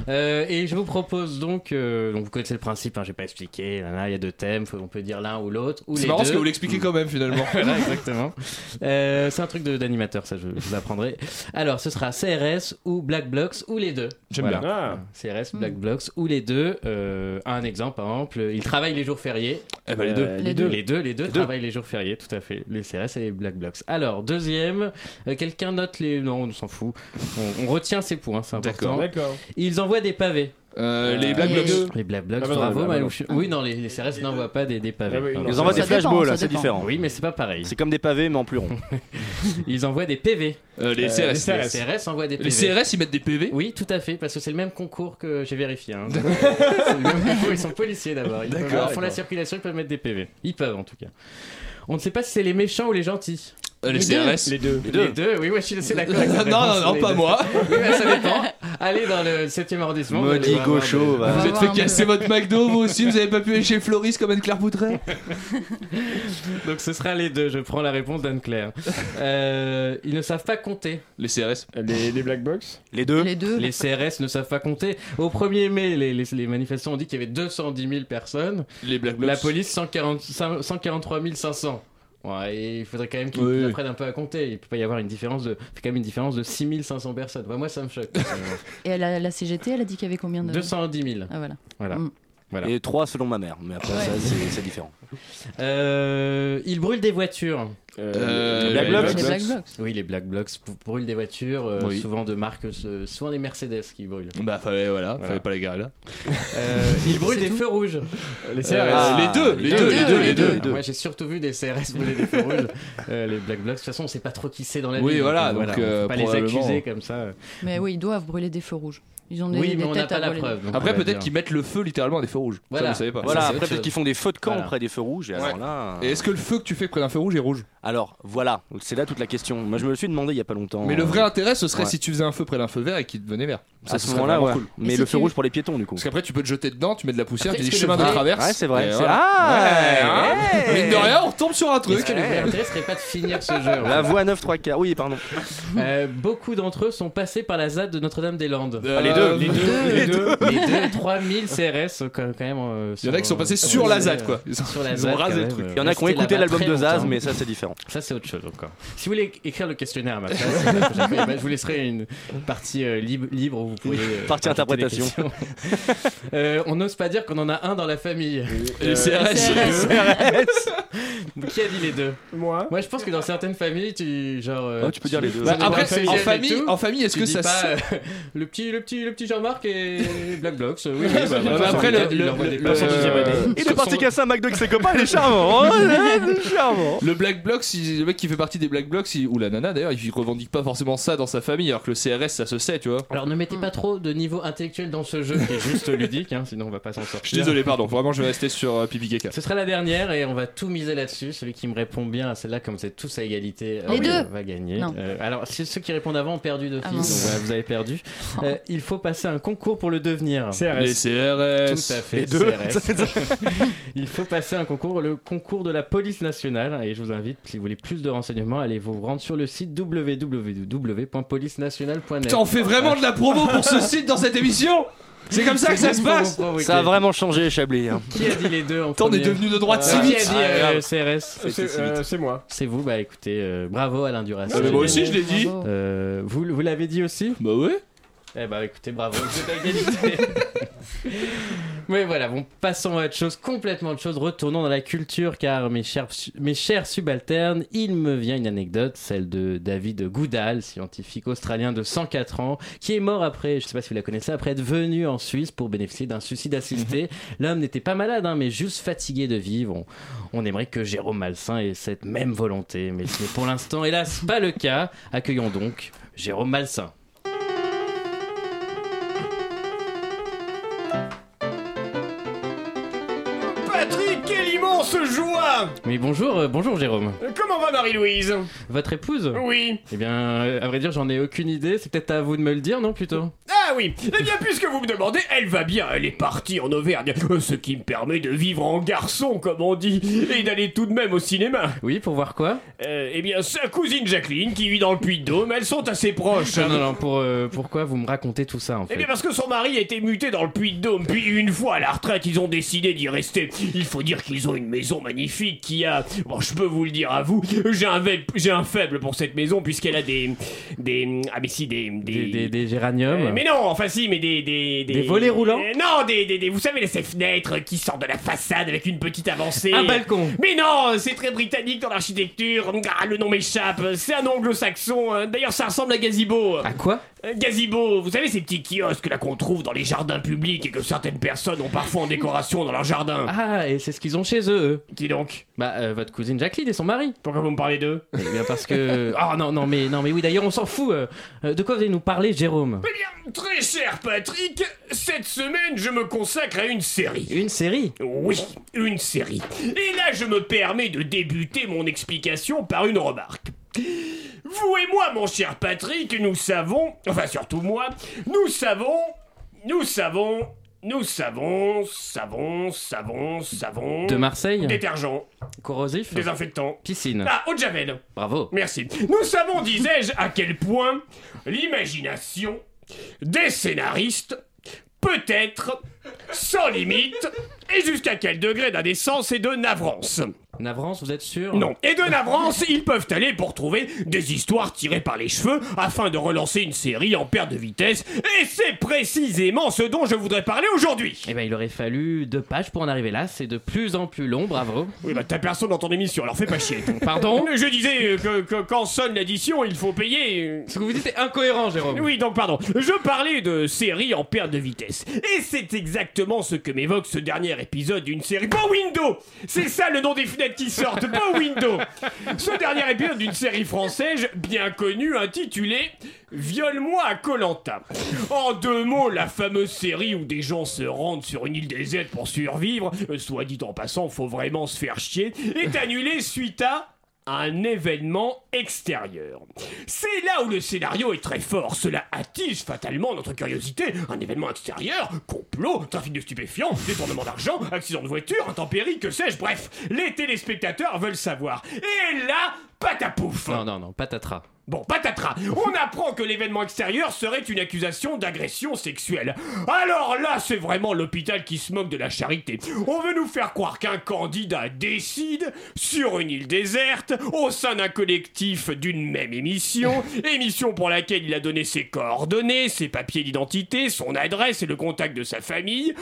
Euh, et je vous propose donc, euh, donc vous connaissez le principe, hein, j'ai pas expliqué. Là, il y a deux thèmes, faut- on peut dire l'un ou l'autre ou C'est marrant deux. parce que vous l'expliquez quand même finalement. voilà, exactement. C'est un truc de- ça, je, je vous apprendrai. Alors, ce sera CRS ou Black Blocks ou les deux. J'aime Voilà. bien. Ah. CRS, Black Blocks ou les deux. Euh, un exemple, par exemple, ils travaillent les jours fériés. Eh ben, les deux. Euh, Les deux. Les deux, les deux travaillent les jours fériés, tout à fait. Les CRS et les Black Blocks. Alors, deuxième, euh, quelqu'un note les. Non, on s'en fout. On, on retient ces points, c'est important. D'accord. Ils envoient des pavés. Euh, les Euh, Black Blocs. Les Black Blocks, Ah bah non, bravo, ah bah. Malouche. Oui, non, les, les CRS n'envoient pas des, des pavés. Ah oui, non. Ils envoient des Ça dépend, flashballs, ça c'est dépend. différent. Oui, mais c'est pas pareil. C'est comme des pavés, mais en plus rond. Ils envoient des PV. Euh, les CRS. les CRS. Envoient des PV. Les CRS, ils mettent des PV. Oui, tout à fait, parce que c'est le même concours que j'ai vérifié. hein. c'est le même concours, ils sont policiers d'abord. Ils peuvent- D'accord, ils font la d'accord. circulation, ils peuvent mettre des PV. Ils peuvent en tout cas. On ne sait pas si c'est les méchants ou les gentils. Euh, les Les deux. CRS. Les deux. Les deux, oui, ouais, je suis assez d'accord. Non, non, non, pas deux. moi. Oui, ça dépend. Allez dans le 7ème arrondissement. Maudit gaucho, va. Vous êtes fait casser votre McDo, vous aussi, vous avez pas pu aller chez Floris comme Anne-Claire Boutret Donc ce sera les deux. Je prends la réponse d'Anne-Claire. Euh, ils ne savent pas compter. Les CRS. Les, les Black Box Les deux. Les deux. Les CRS ne savent pas compter. Au 1er mai, les, les- les manifestants ont dit qu'il y avait 210 000 personnes. Les Black Blocs. La police, 140 143 500. Ouais, et il faudrait quand même qu'ils Oui. apprennent un peu à compter. Il peut pas y avoir une différence de, fait quand même une différence de 6500 personnes. Ouais, moi, ça me choque. Et la, la CGT, elle a dit qu'il y avait combien de. 210 000. Ah voilà. Voilà. Mm. Voilà. Et trois selon ma mère. Mais après, Ouais. ça, c'est différent. Euh, ils brûlent des voitures. Euh, les Black Blocs. Les Black Blocs. Oui, les Black Blocs b- brûlent des voitures, euh, Oui. souvent de marques, euh, souvent des Mercedes qui brûlent. Bah, fallait, voilà, Voilà. fallait pas les garer là. Euh, ils brûlent des feux rouges. Les CRS. Euh, Ah, les deux, les deux, les deux, les deux. Moi j'ai surtout vu des CRS brûler des feux rouges. Euh, les Black Blocs, de toute façon on sait pas trop qui c'est dans la Oui, ville. voilà, donc, on peut euh, pas les accuser comme ça. Mais oui, ils doivent brûler des feux rouges. Ils ont des, oui, des mais on n'a pas la preuve. donc Après, on va peut-être dire. qu'ils mettent le feu littéralement à des feux rouges. Voilà. Ça, vous savez pas. Voilà, c'est après autre peut-être chose. qu'ils font des feux de camp Voilà. près des feux rouges. Et alors Ouais. là. Et est-ce que le feu que tu fais près d'un feu rouge est rouge? Alors voilà, c'est là toute la question. Moi je me le suis demandé il y a pas longtemps. Mais le vrai intérêt, ce serait Ouais. si tu faisais un feu près d'un feu vert et qu'il devenait vert. Ça, à ce ce serait moment-là, vraiment ouais. cool. Mais le feu tu- rouge pour les piétons du coup. Parce qu'après, tu peux te jeter dedans, tu mets de la poussière, Après, tu dis est-ce que chemin le de vrai- traverse. Ouais, c'est vrai. et c'est- voilà. Ah Ouais, hein. Mine de rien, on retombe sur un truc. Que le vrai intérêt serait pas de finir ce jeu en La fait voix 9 3 quarts. Oui, pardon. Euh, Beaucoup d'entre eux sont passés par la ZAD de Notre-Dame-des-Landes. Euh, les deux. Les deux, Les deux. les deux, 3000 CRS quand même. euh, Il y en a qui sont passés euh, sur la euh, ZAD, quoi. Ils Sur la ont ZAD, rasé le truc. euh, Il y en a qui ont écouté l'album de Zaz, mais ça c'est différent. Ça, c'est autre chose encore. Si vous voulez écrire le questionnaire à ma place, euh, ben, je vous laisserai une partie euh, libre, libre où vous pourriez. euh, Partie interprétation. Euh, on n'ose pas dire qu'on en a un dans la famille. Les Euh, CRS. Qui a dit les deux? Moi. Moi, je pense que dans certaines familles, tu genre. euh, Oh, tu peux dire les deux. Bah, après, en famille- en famille, est-ce que ça euh, le petit, le petit, le petit Jean-Marc et Black Blocks euh, Oui, oui, bah, voilà, après, le-. Il est parti casser un McDo avec ses copains, il est charmant. Oh, il est charmant. Le Black Bloc, si le mec qui fait partie des Black Blocs, il- ou la nana d'ailleurs, il revendique pas forcément ça dans sa famille, alors que le CRS ça se sait, tu vois. Alors ne mettez pas trop de niveau intellectuel dans ce jeu qui est juste ludique, hein, sinon on va pas s'en sortir. Je suis désolé, pardon, vraiment je vais rester sur euh, Pipi. Ce sera la dernière et on va tout miser là-dessus. Celui qui me répond bien à celle-là, comme vous êtes tous à égalité, Les euh, deux. va gagner. Euh, alors ceux qui répondent avant ont perdu d'office, Ah donc vous avez perdu. Euh, il faut passer un concours pour le devenir. CRS. Les CRS. Tout à fait. Les deux. CRS. Il faut passer un concours, le concours de la police nationale. Et je vous invite, si vous voulez plus de renseignements, allez vous rendre sur le site www.policenationale.net. On fait vraiment de la promo pour ce site dans cette émission? C'est comme ça que ça se passe Ça a vraiment changé, Chablis. hein. Qui a dit les deux en on est devenu de droite si Euh, Qui vite a dit Ah, euh, CRS C'est euh, c'est moi. C'est vous, bah écoutez, euh, bravo Alain Duras. Ah, moi aussi je l'ai dit. Euh, vous vous l'avez dit aussi? Bah ouais Eh bah écoutez, bravo, vous êtes à égalité. Mais voilà, bon, passons à autre chose, complètement autre chose. Retournons dans la culture, car mes chers, mes chers subalternes, il me vient une anecdote, celle de David Goodall, scientifique australien de 104 ans, qui est mort après, je sais pas si vous la connaissez, après être venu en Suisse pour bénéficier d'un suicide assisté. L'homme n'était pas malade, hein, mais juste fatigué de vivre. On, on aimerait que Jérôme Malsain ait cette même volonté, mais ce n'est pour l'instant, hélas, pas le cas. Accueillons donc Jérôme Malsain. Mais bonjour, euh, bonjour Jérôme. Comment va Marie-Louise? Votre épouse? Oui. Eh bien, euh, à vrai dire, j'en ai aucune idée. C'est peut-être à vous de me le dire, non, plutôt? Ah oui, eh bien puisque vous me demandez, elle va bien, elle est partie en Auvergne, Euh, ce qui me permet de vivre en garçon, comme on dit, et d'aller tout de même au cinéma. Oui, pour voir quoi? Euh, eh bien, sa cousine Jacqueline, qui vit dans le Puy-de-Dôme, elles sont assez proches. Non, non, non, pour, euh, pourquoi vous me racontez tout ça, en Eh fait? bien parce que son mari a été muté dans le Puy-de-Dôme, puis une fois à la retraite, ils ont décidé d'y rester. Il faut dire qu'ils ont une maison magnifique qui a... Bon, je peux vous le dire à vous, j'ai un, ve- j'ai un faible pour cette maison, puisqu'elle a des... des... Ah mais si, des... Des, des, des géraniums. Euh, mais non, enfin si, mais des... Des, Des volets roulants Euh, Non, des, des, des- Vous savez, ces fenêtres qui sortent de la façade avec une petite avancée. Un balcon Mais non, c'est très britannique dans l'architecture. Ah, le nom m'échappe. C'est un anglo-saxon. Euh, D'ailleurs, ça ressemble à Gazebo. À quoi Un Gazebo, vous savez ces petits kiosques là qu'on trouve dans les jardins publics et que certaines personnes ont parfois en décoration dans leur jardin. Ah, et c'est ce qu'ils ont chez eux, eux. Qui donc? Bah, euh, votre cousine Jacqueline et son mari. Pourquoi vous me parlez d'eux? Eh bien, parce que... Oh, non, non, mais, non, mais oui, d'ailleurs, on s'en fout. euh, euh, de quoi allez nous parler, Jérôme? Eh bien, très cher Patrick, cette semaine je me consacre à une série. Une série? Oui, une série. Et là, je me permets de débuter mon explication par une remarque. Vous et moi, mon cher Patrick, nous savons, enfin surtout moi, nous savons, nous savons, nous savons, savons, savons, savons... De Marseille? Détergent, Corrosif? Désinfectant. Piscine. Ah, eau de javel. Bravo. Merci. Nous savons, disais-je, à quel point l'imagination des scénaristes peut être sans limite et jusqu'à quel degré d'indécence et de navrance. Navrance, vous êtes sûr? Non. Et de navrance, ils peuvent aller pour trouver des histoires tirées par les cheveux afin de relancer une série en perte de vitesse. Et c'est précisément ce dont je voudrais parler aujourd'hui. Eh ben, il aurait fallu deux pages pour en arriver là. C'est de plus en plus long, bravo. Oui, bah t'as personne dans ton émission, alors fais pas chier. Pardon? Je disais euh, que, que quand sonne l'addition, il faut payer. euh, Ce que vous dites est incohérent, Jérôme. Oui, donc pardon. Je parlais de série en perte de vitesse. Et c'est exactement ce que m'évoque ce dernier épisode d'une série. Pas Window C'est ça le nom des fenêtres qui sortent, pas Window Ce dernier épisode d'une série française bien connue intitulée Viole-moi à Colanta. En deux mots, la fameuse série où des gens se rendent sur une île déserte pour survivre, soit dit en passant, faut vraiment se faire chier, est annulée suite à un événement extérieur. C'est là où le scénario est très fort. Cela attise fatalement notre curiosité. Un événement extérieur, complot, trafic de stupéfiants, détournement d'argent, accident de voiture, intempérie, que sais-je, bref. Les téléspectateurs veulent savoir. Et là, patapouf Non, non, non, patatras. Bon, patatras, on apprend que l'événement extérieur serait une accusation d'agression sexuelle. Alors là, c'est vraiment l'hôpital qui se moque de la charité. On veut nous faire croire qu'un candidat décide, sur une île déserte, au sein d'un collectif d'une même émission, émission pour laquelle il a donné ses coordonnées, ses papiers d'identité, son adresse et le contact de sa famille,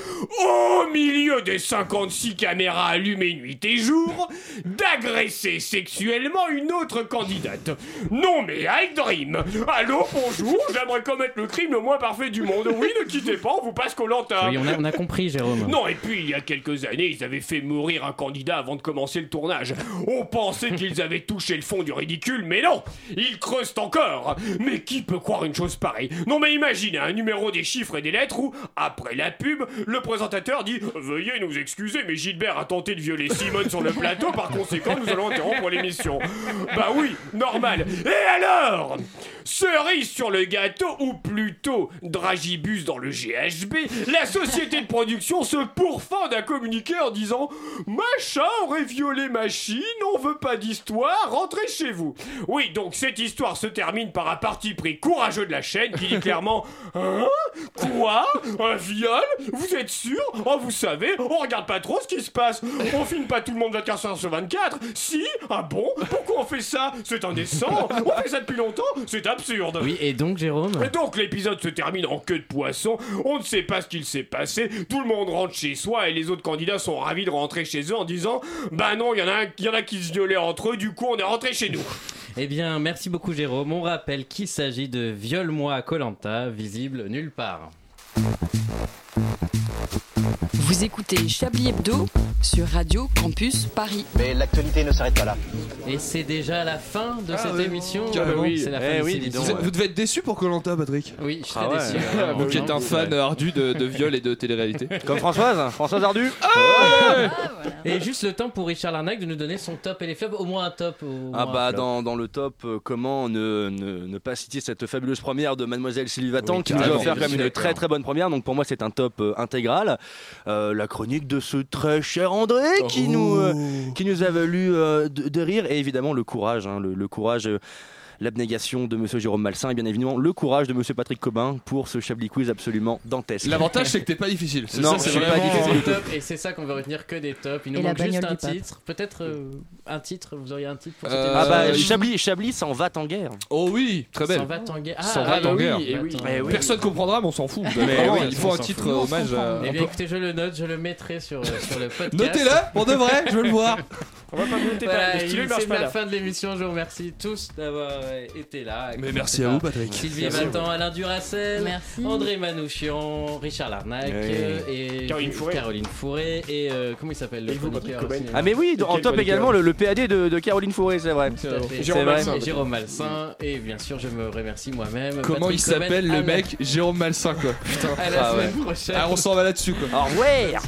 au milieu des 56 caméras allumées nuit et jour, d'agresser sexuellement une autre candidate. Non mais I dream Allô, bonjour, j'aimerais commettre le crime le moins parfait du monde. Oui, ne quittez pas, on vous passe Colanta. Oui, on a, on a compris, Jérôme. Non, et puis il y a quelques années, ils avaient fait mourir un candidat avant de commencer le tournage. On pensait qu'ils avaient touché le fond du ridicule, mais non Ils creusent encore Mais qui peut croire une chose pareille? Non, mais imaginez un numéro des chiffres et des lettres où, après la pub, le présentateur dit Veuillez nous excuser, mais Gilbert a tenté de violer Simone sur le plateau, par conséquent, nous allons interrompre l'émission. Bah oui, normal. Et alors Cerise sur le gâteau, ou plutôt dragibus dans le GHB, la société de production se pourfend d'un communiqué en disant Machin aurait violé machine, on veut pas d'histoire, rentrez chez vous. Oui, donc cette histoire se termine par un parti pris courageux de la chaîne qui dit clairement Hein? Quoi? Un viol? Vous êtes sûr? Oh, vous savez, on regarde pas trop ce qui se passe. On filme pas tout le monde 24 heures sur 24. Si? Ah bon? Pourquoi on fait ça? C'est indécent. Depuis longtemps C'est absurde. Oui, et donc, Jérôme Et donc l'épisode se termine en queue de poisson, on ne sait pas ce qu'il s'est passé, tout le monde rentre chez soi et les autres candidats sont ravis de rentrer chez eux en disant Bah non, il y, en a y en a qui se violaient entre eux, du coup on est rentré chez nous. Eh bien, merci beaucoup, Jérôme. On rappelle qu'il s'agit de Viole-moi à Colanta, visible nulle part. Vous écoutez Chablis Hebdo sur Radio Campus Paris. Mais l'actualité ne s'arrête pas là. Et c'est déjà la fin de Ah cette émission. Carrément. C'est la fin Eh de oui, cette. Vous, vous devez être déçu pour Colanta, Patrick. Oui, je serais Ah ouais. déçu. Vous vraiment. qui êtes un fan ardu de, de viol et de télé-réalité. Comme Françoise, Françoise Ardu. Et juste le temps pour Richard Larnac de nous donner son top et les flops, au moins un top. Au Ah moins bah dans, dans le top, euh, comment ne, ne, ne pas citer cette fabuleuse première de Mademoiselle Sylvie Vatan Oui, qui nous a offert quand même une très très bonne première. Donc pour moi c'est un top euh, intégral. Euh, la chronique de ce très cher André qui Oh. nous euh, qui nous a valu de, de rire et évidemment le courage, hein, le, le courage. Euh, L'abnégation de Monsieur Jérôme Malsain et bien évidemment le courage de Monsieur Patrick Cobin pour ce Chablis Quiz absolument dantesque. L'avantage, c'est que t'es pas difficile. Non, c'est vraiment- pas difficile du tout. top, et c'est ça qu'on veut retenir que des tops. Il nous Et manque juste un titre. Peut-être euh, un titre, vous auriez un titre pour Euh, cette Ah bah Chablis, Chablis s'en va en guerre. Oh oui, très belle. S'en va en guerre. Ah, S'en va en oui, guerre. eh. Personne comprendra, mais on s'en fout. Mais Vraiment, oui, il faut on un titre fout. hommage à. Eh bien écoutez, je le note, je le mettrai sur, euh, le podcast. Notez-le, pour de vrai, je veux le voir. On va pas noter Voilà, pas, le stylo il marche c'est la là. fin de l'émission. Je vous remercie tous d'avoir été là. Mais merci à vous, Patrick. Sylvie Valtan, Alain Duracel, Merci. André Manouchian, Richard Larnac Oui. euh, et Caroline Fourré. Caroline Fourré et euh, comment il s'appelle le Ah mais oui, en top également le, le PAD de, de Caroline Fourré, c'est vrai. Jérôme C'est vrai. Malsain. Et Jérôme Malsain et bien sûr je me remercie moi-même. Comment Patrick il s'appelle le mec Jérôme Malsain, quoi. Putain. À la Ah ouais. semaine prochaine. Ah, on s'en va là-dessus, quoi. Au revoir.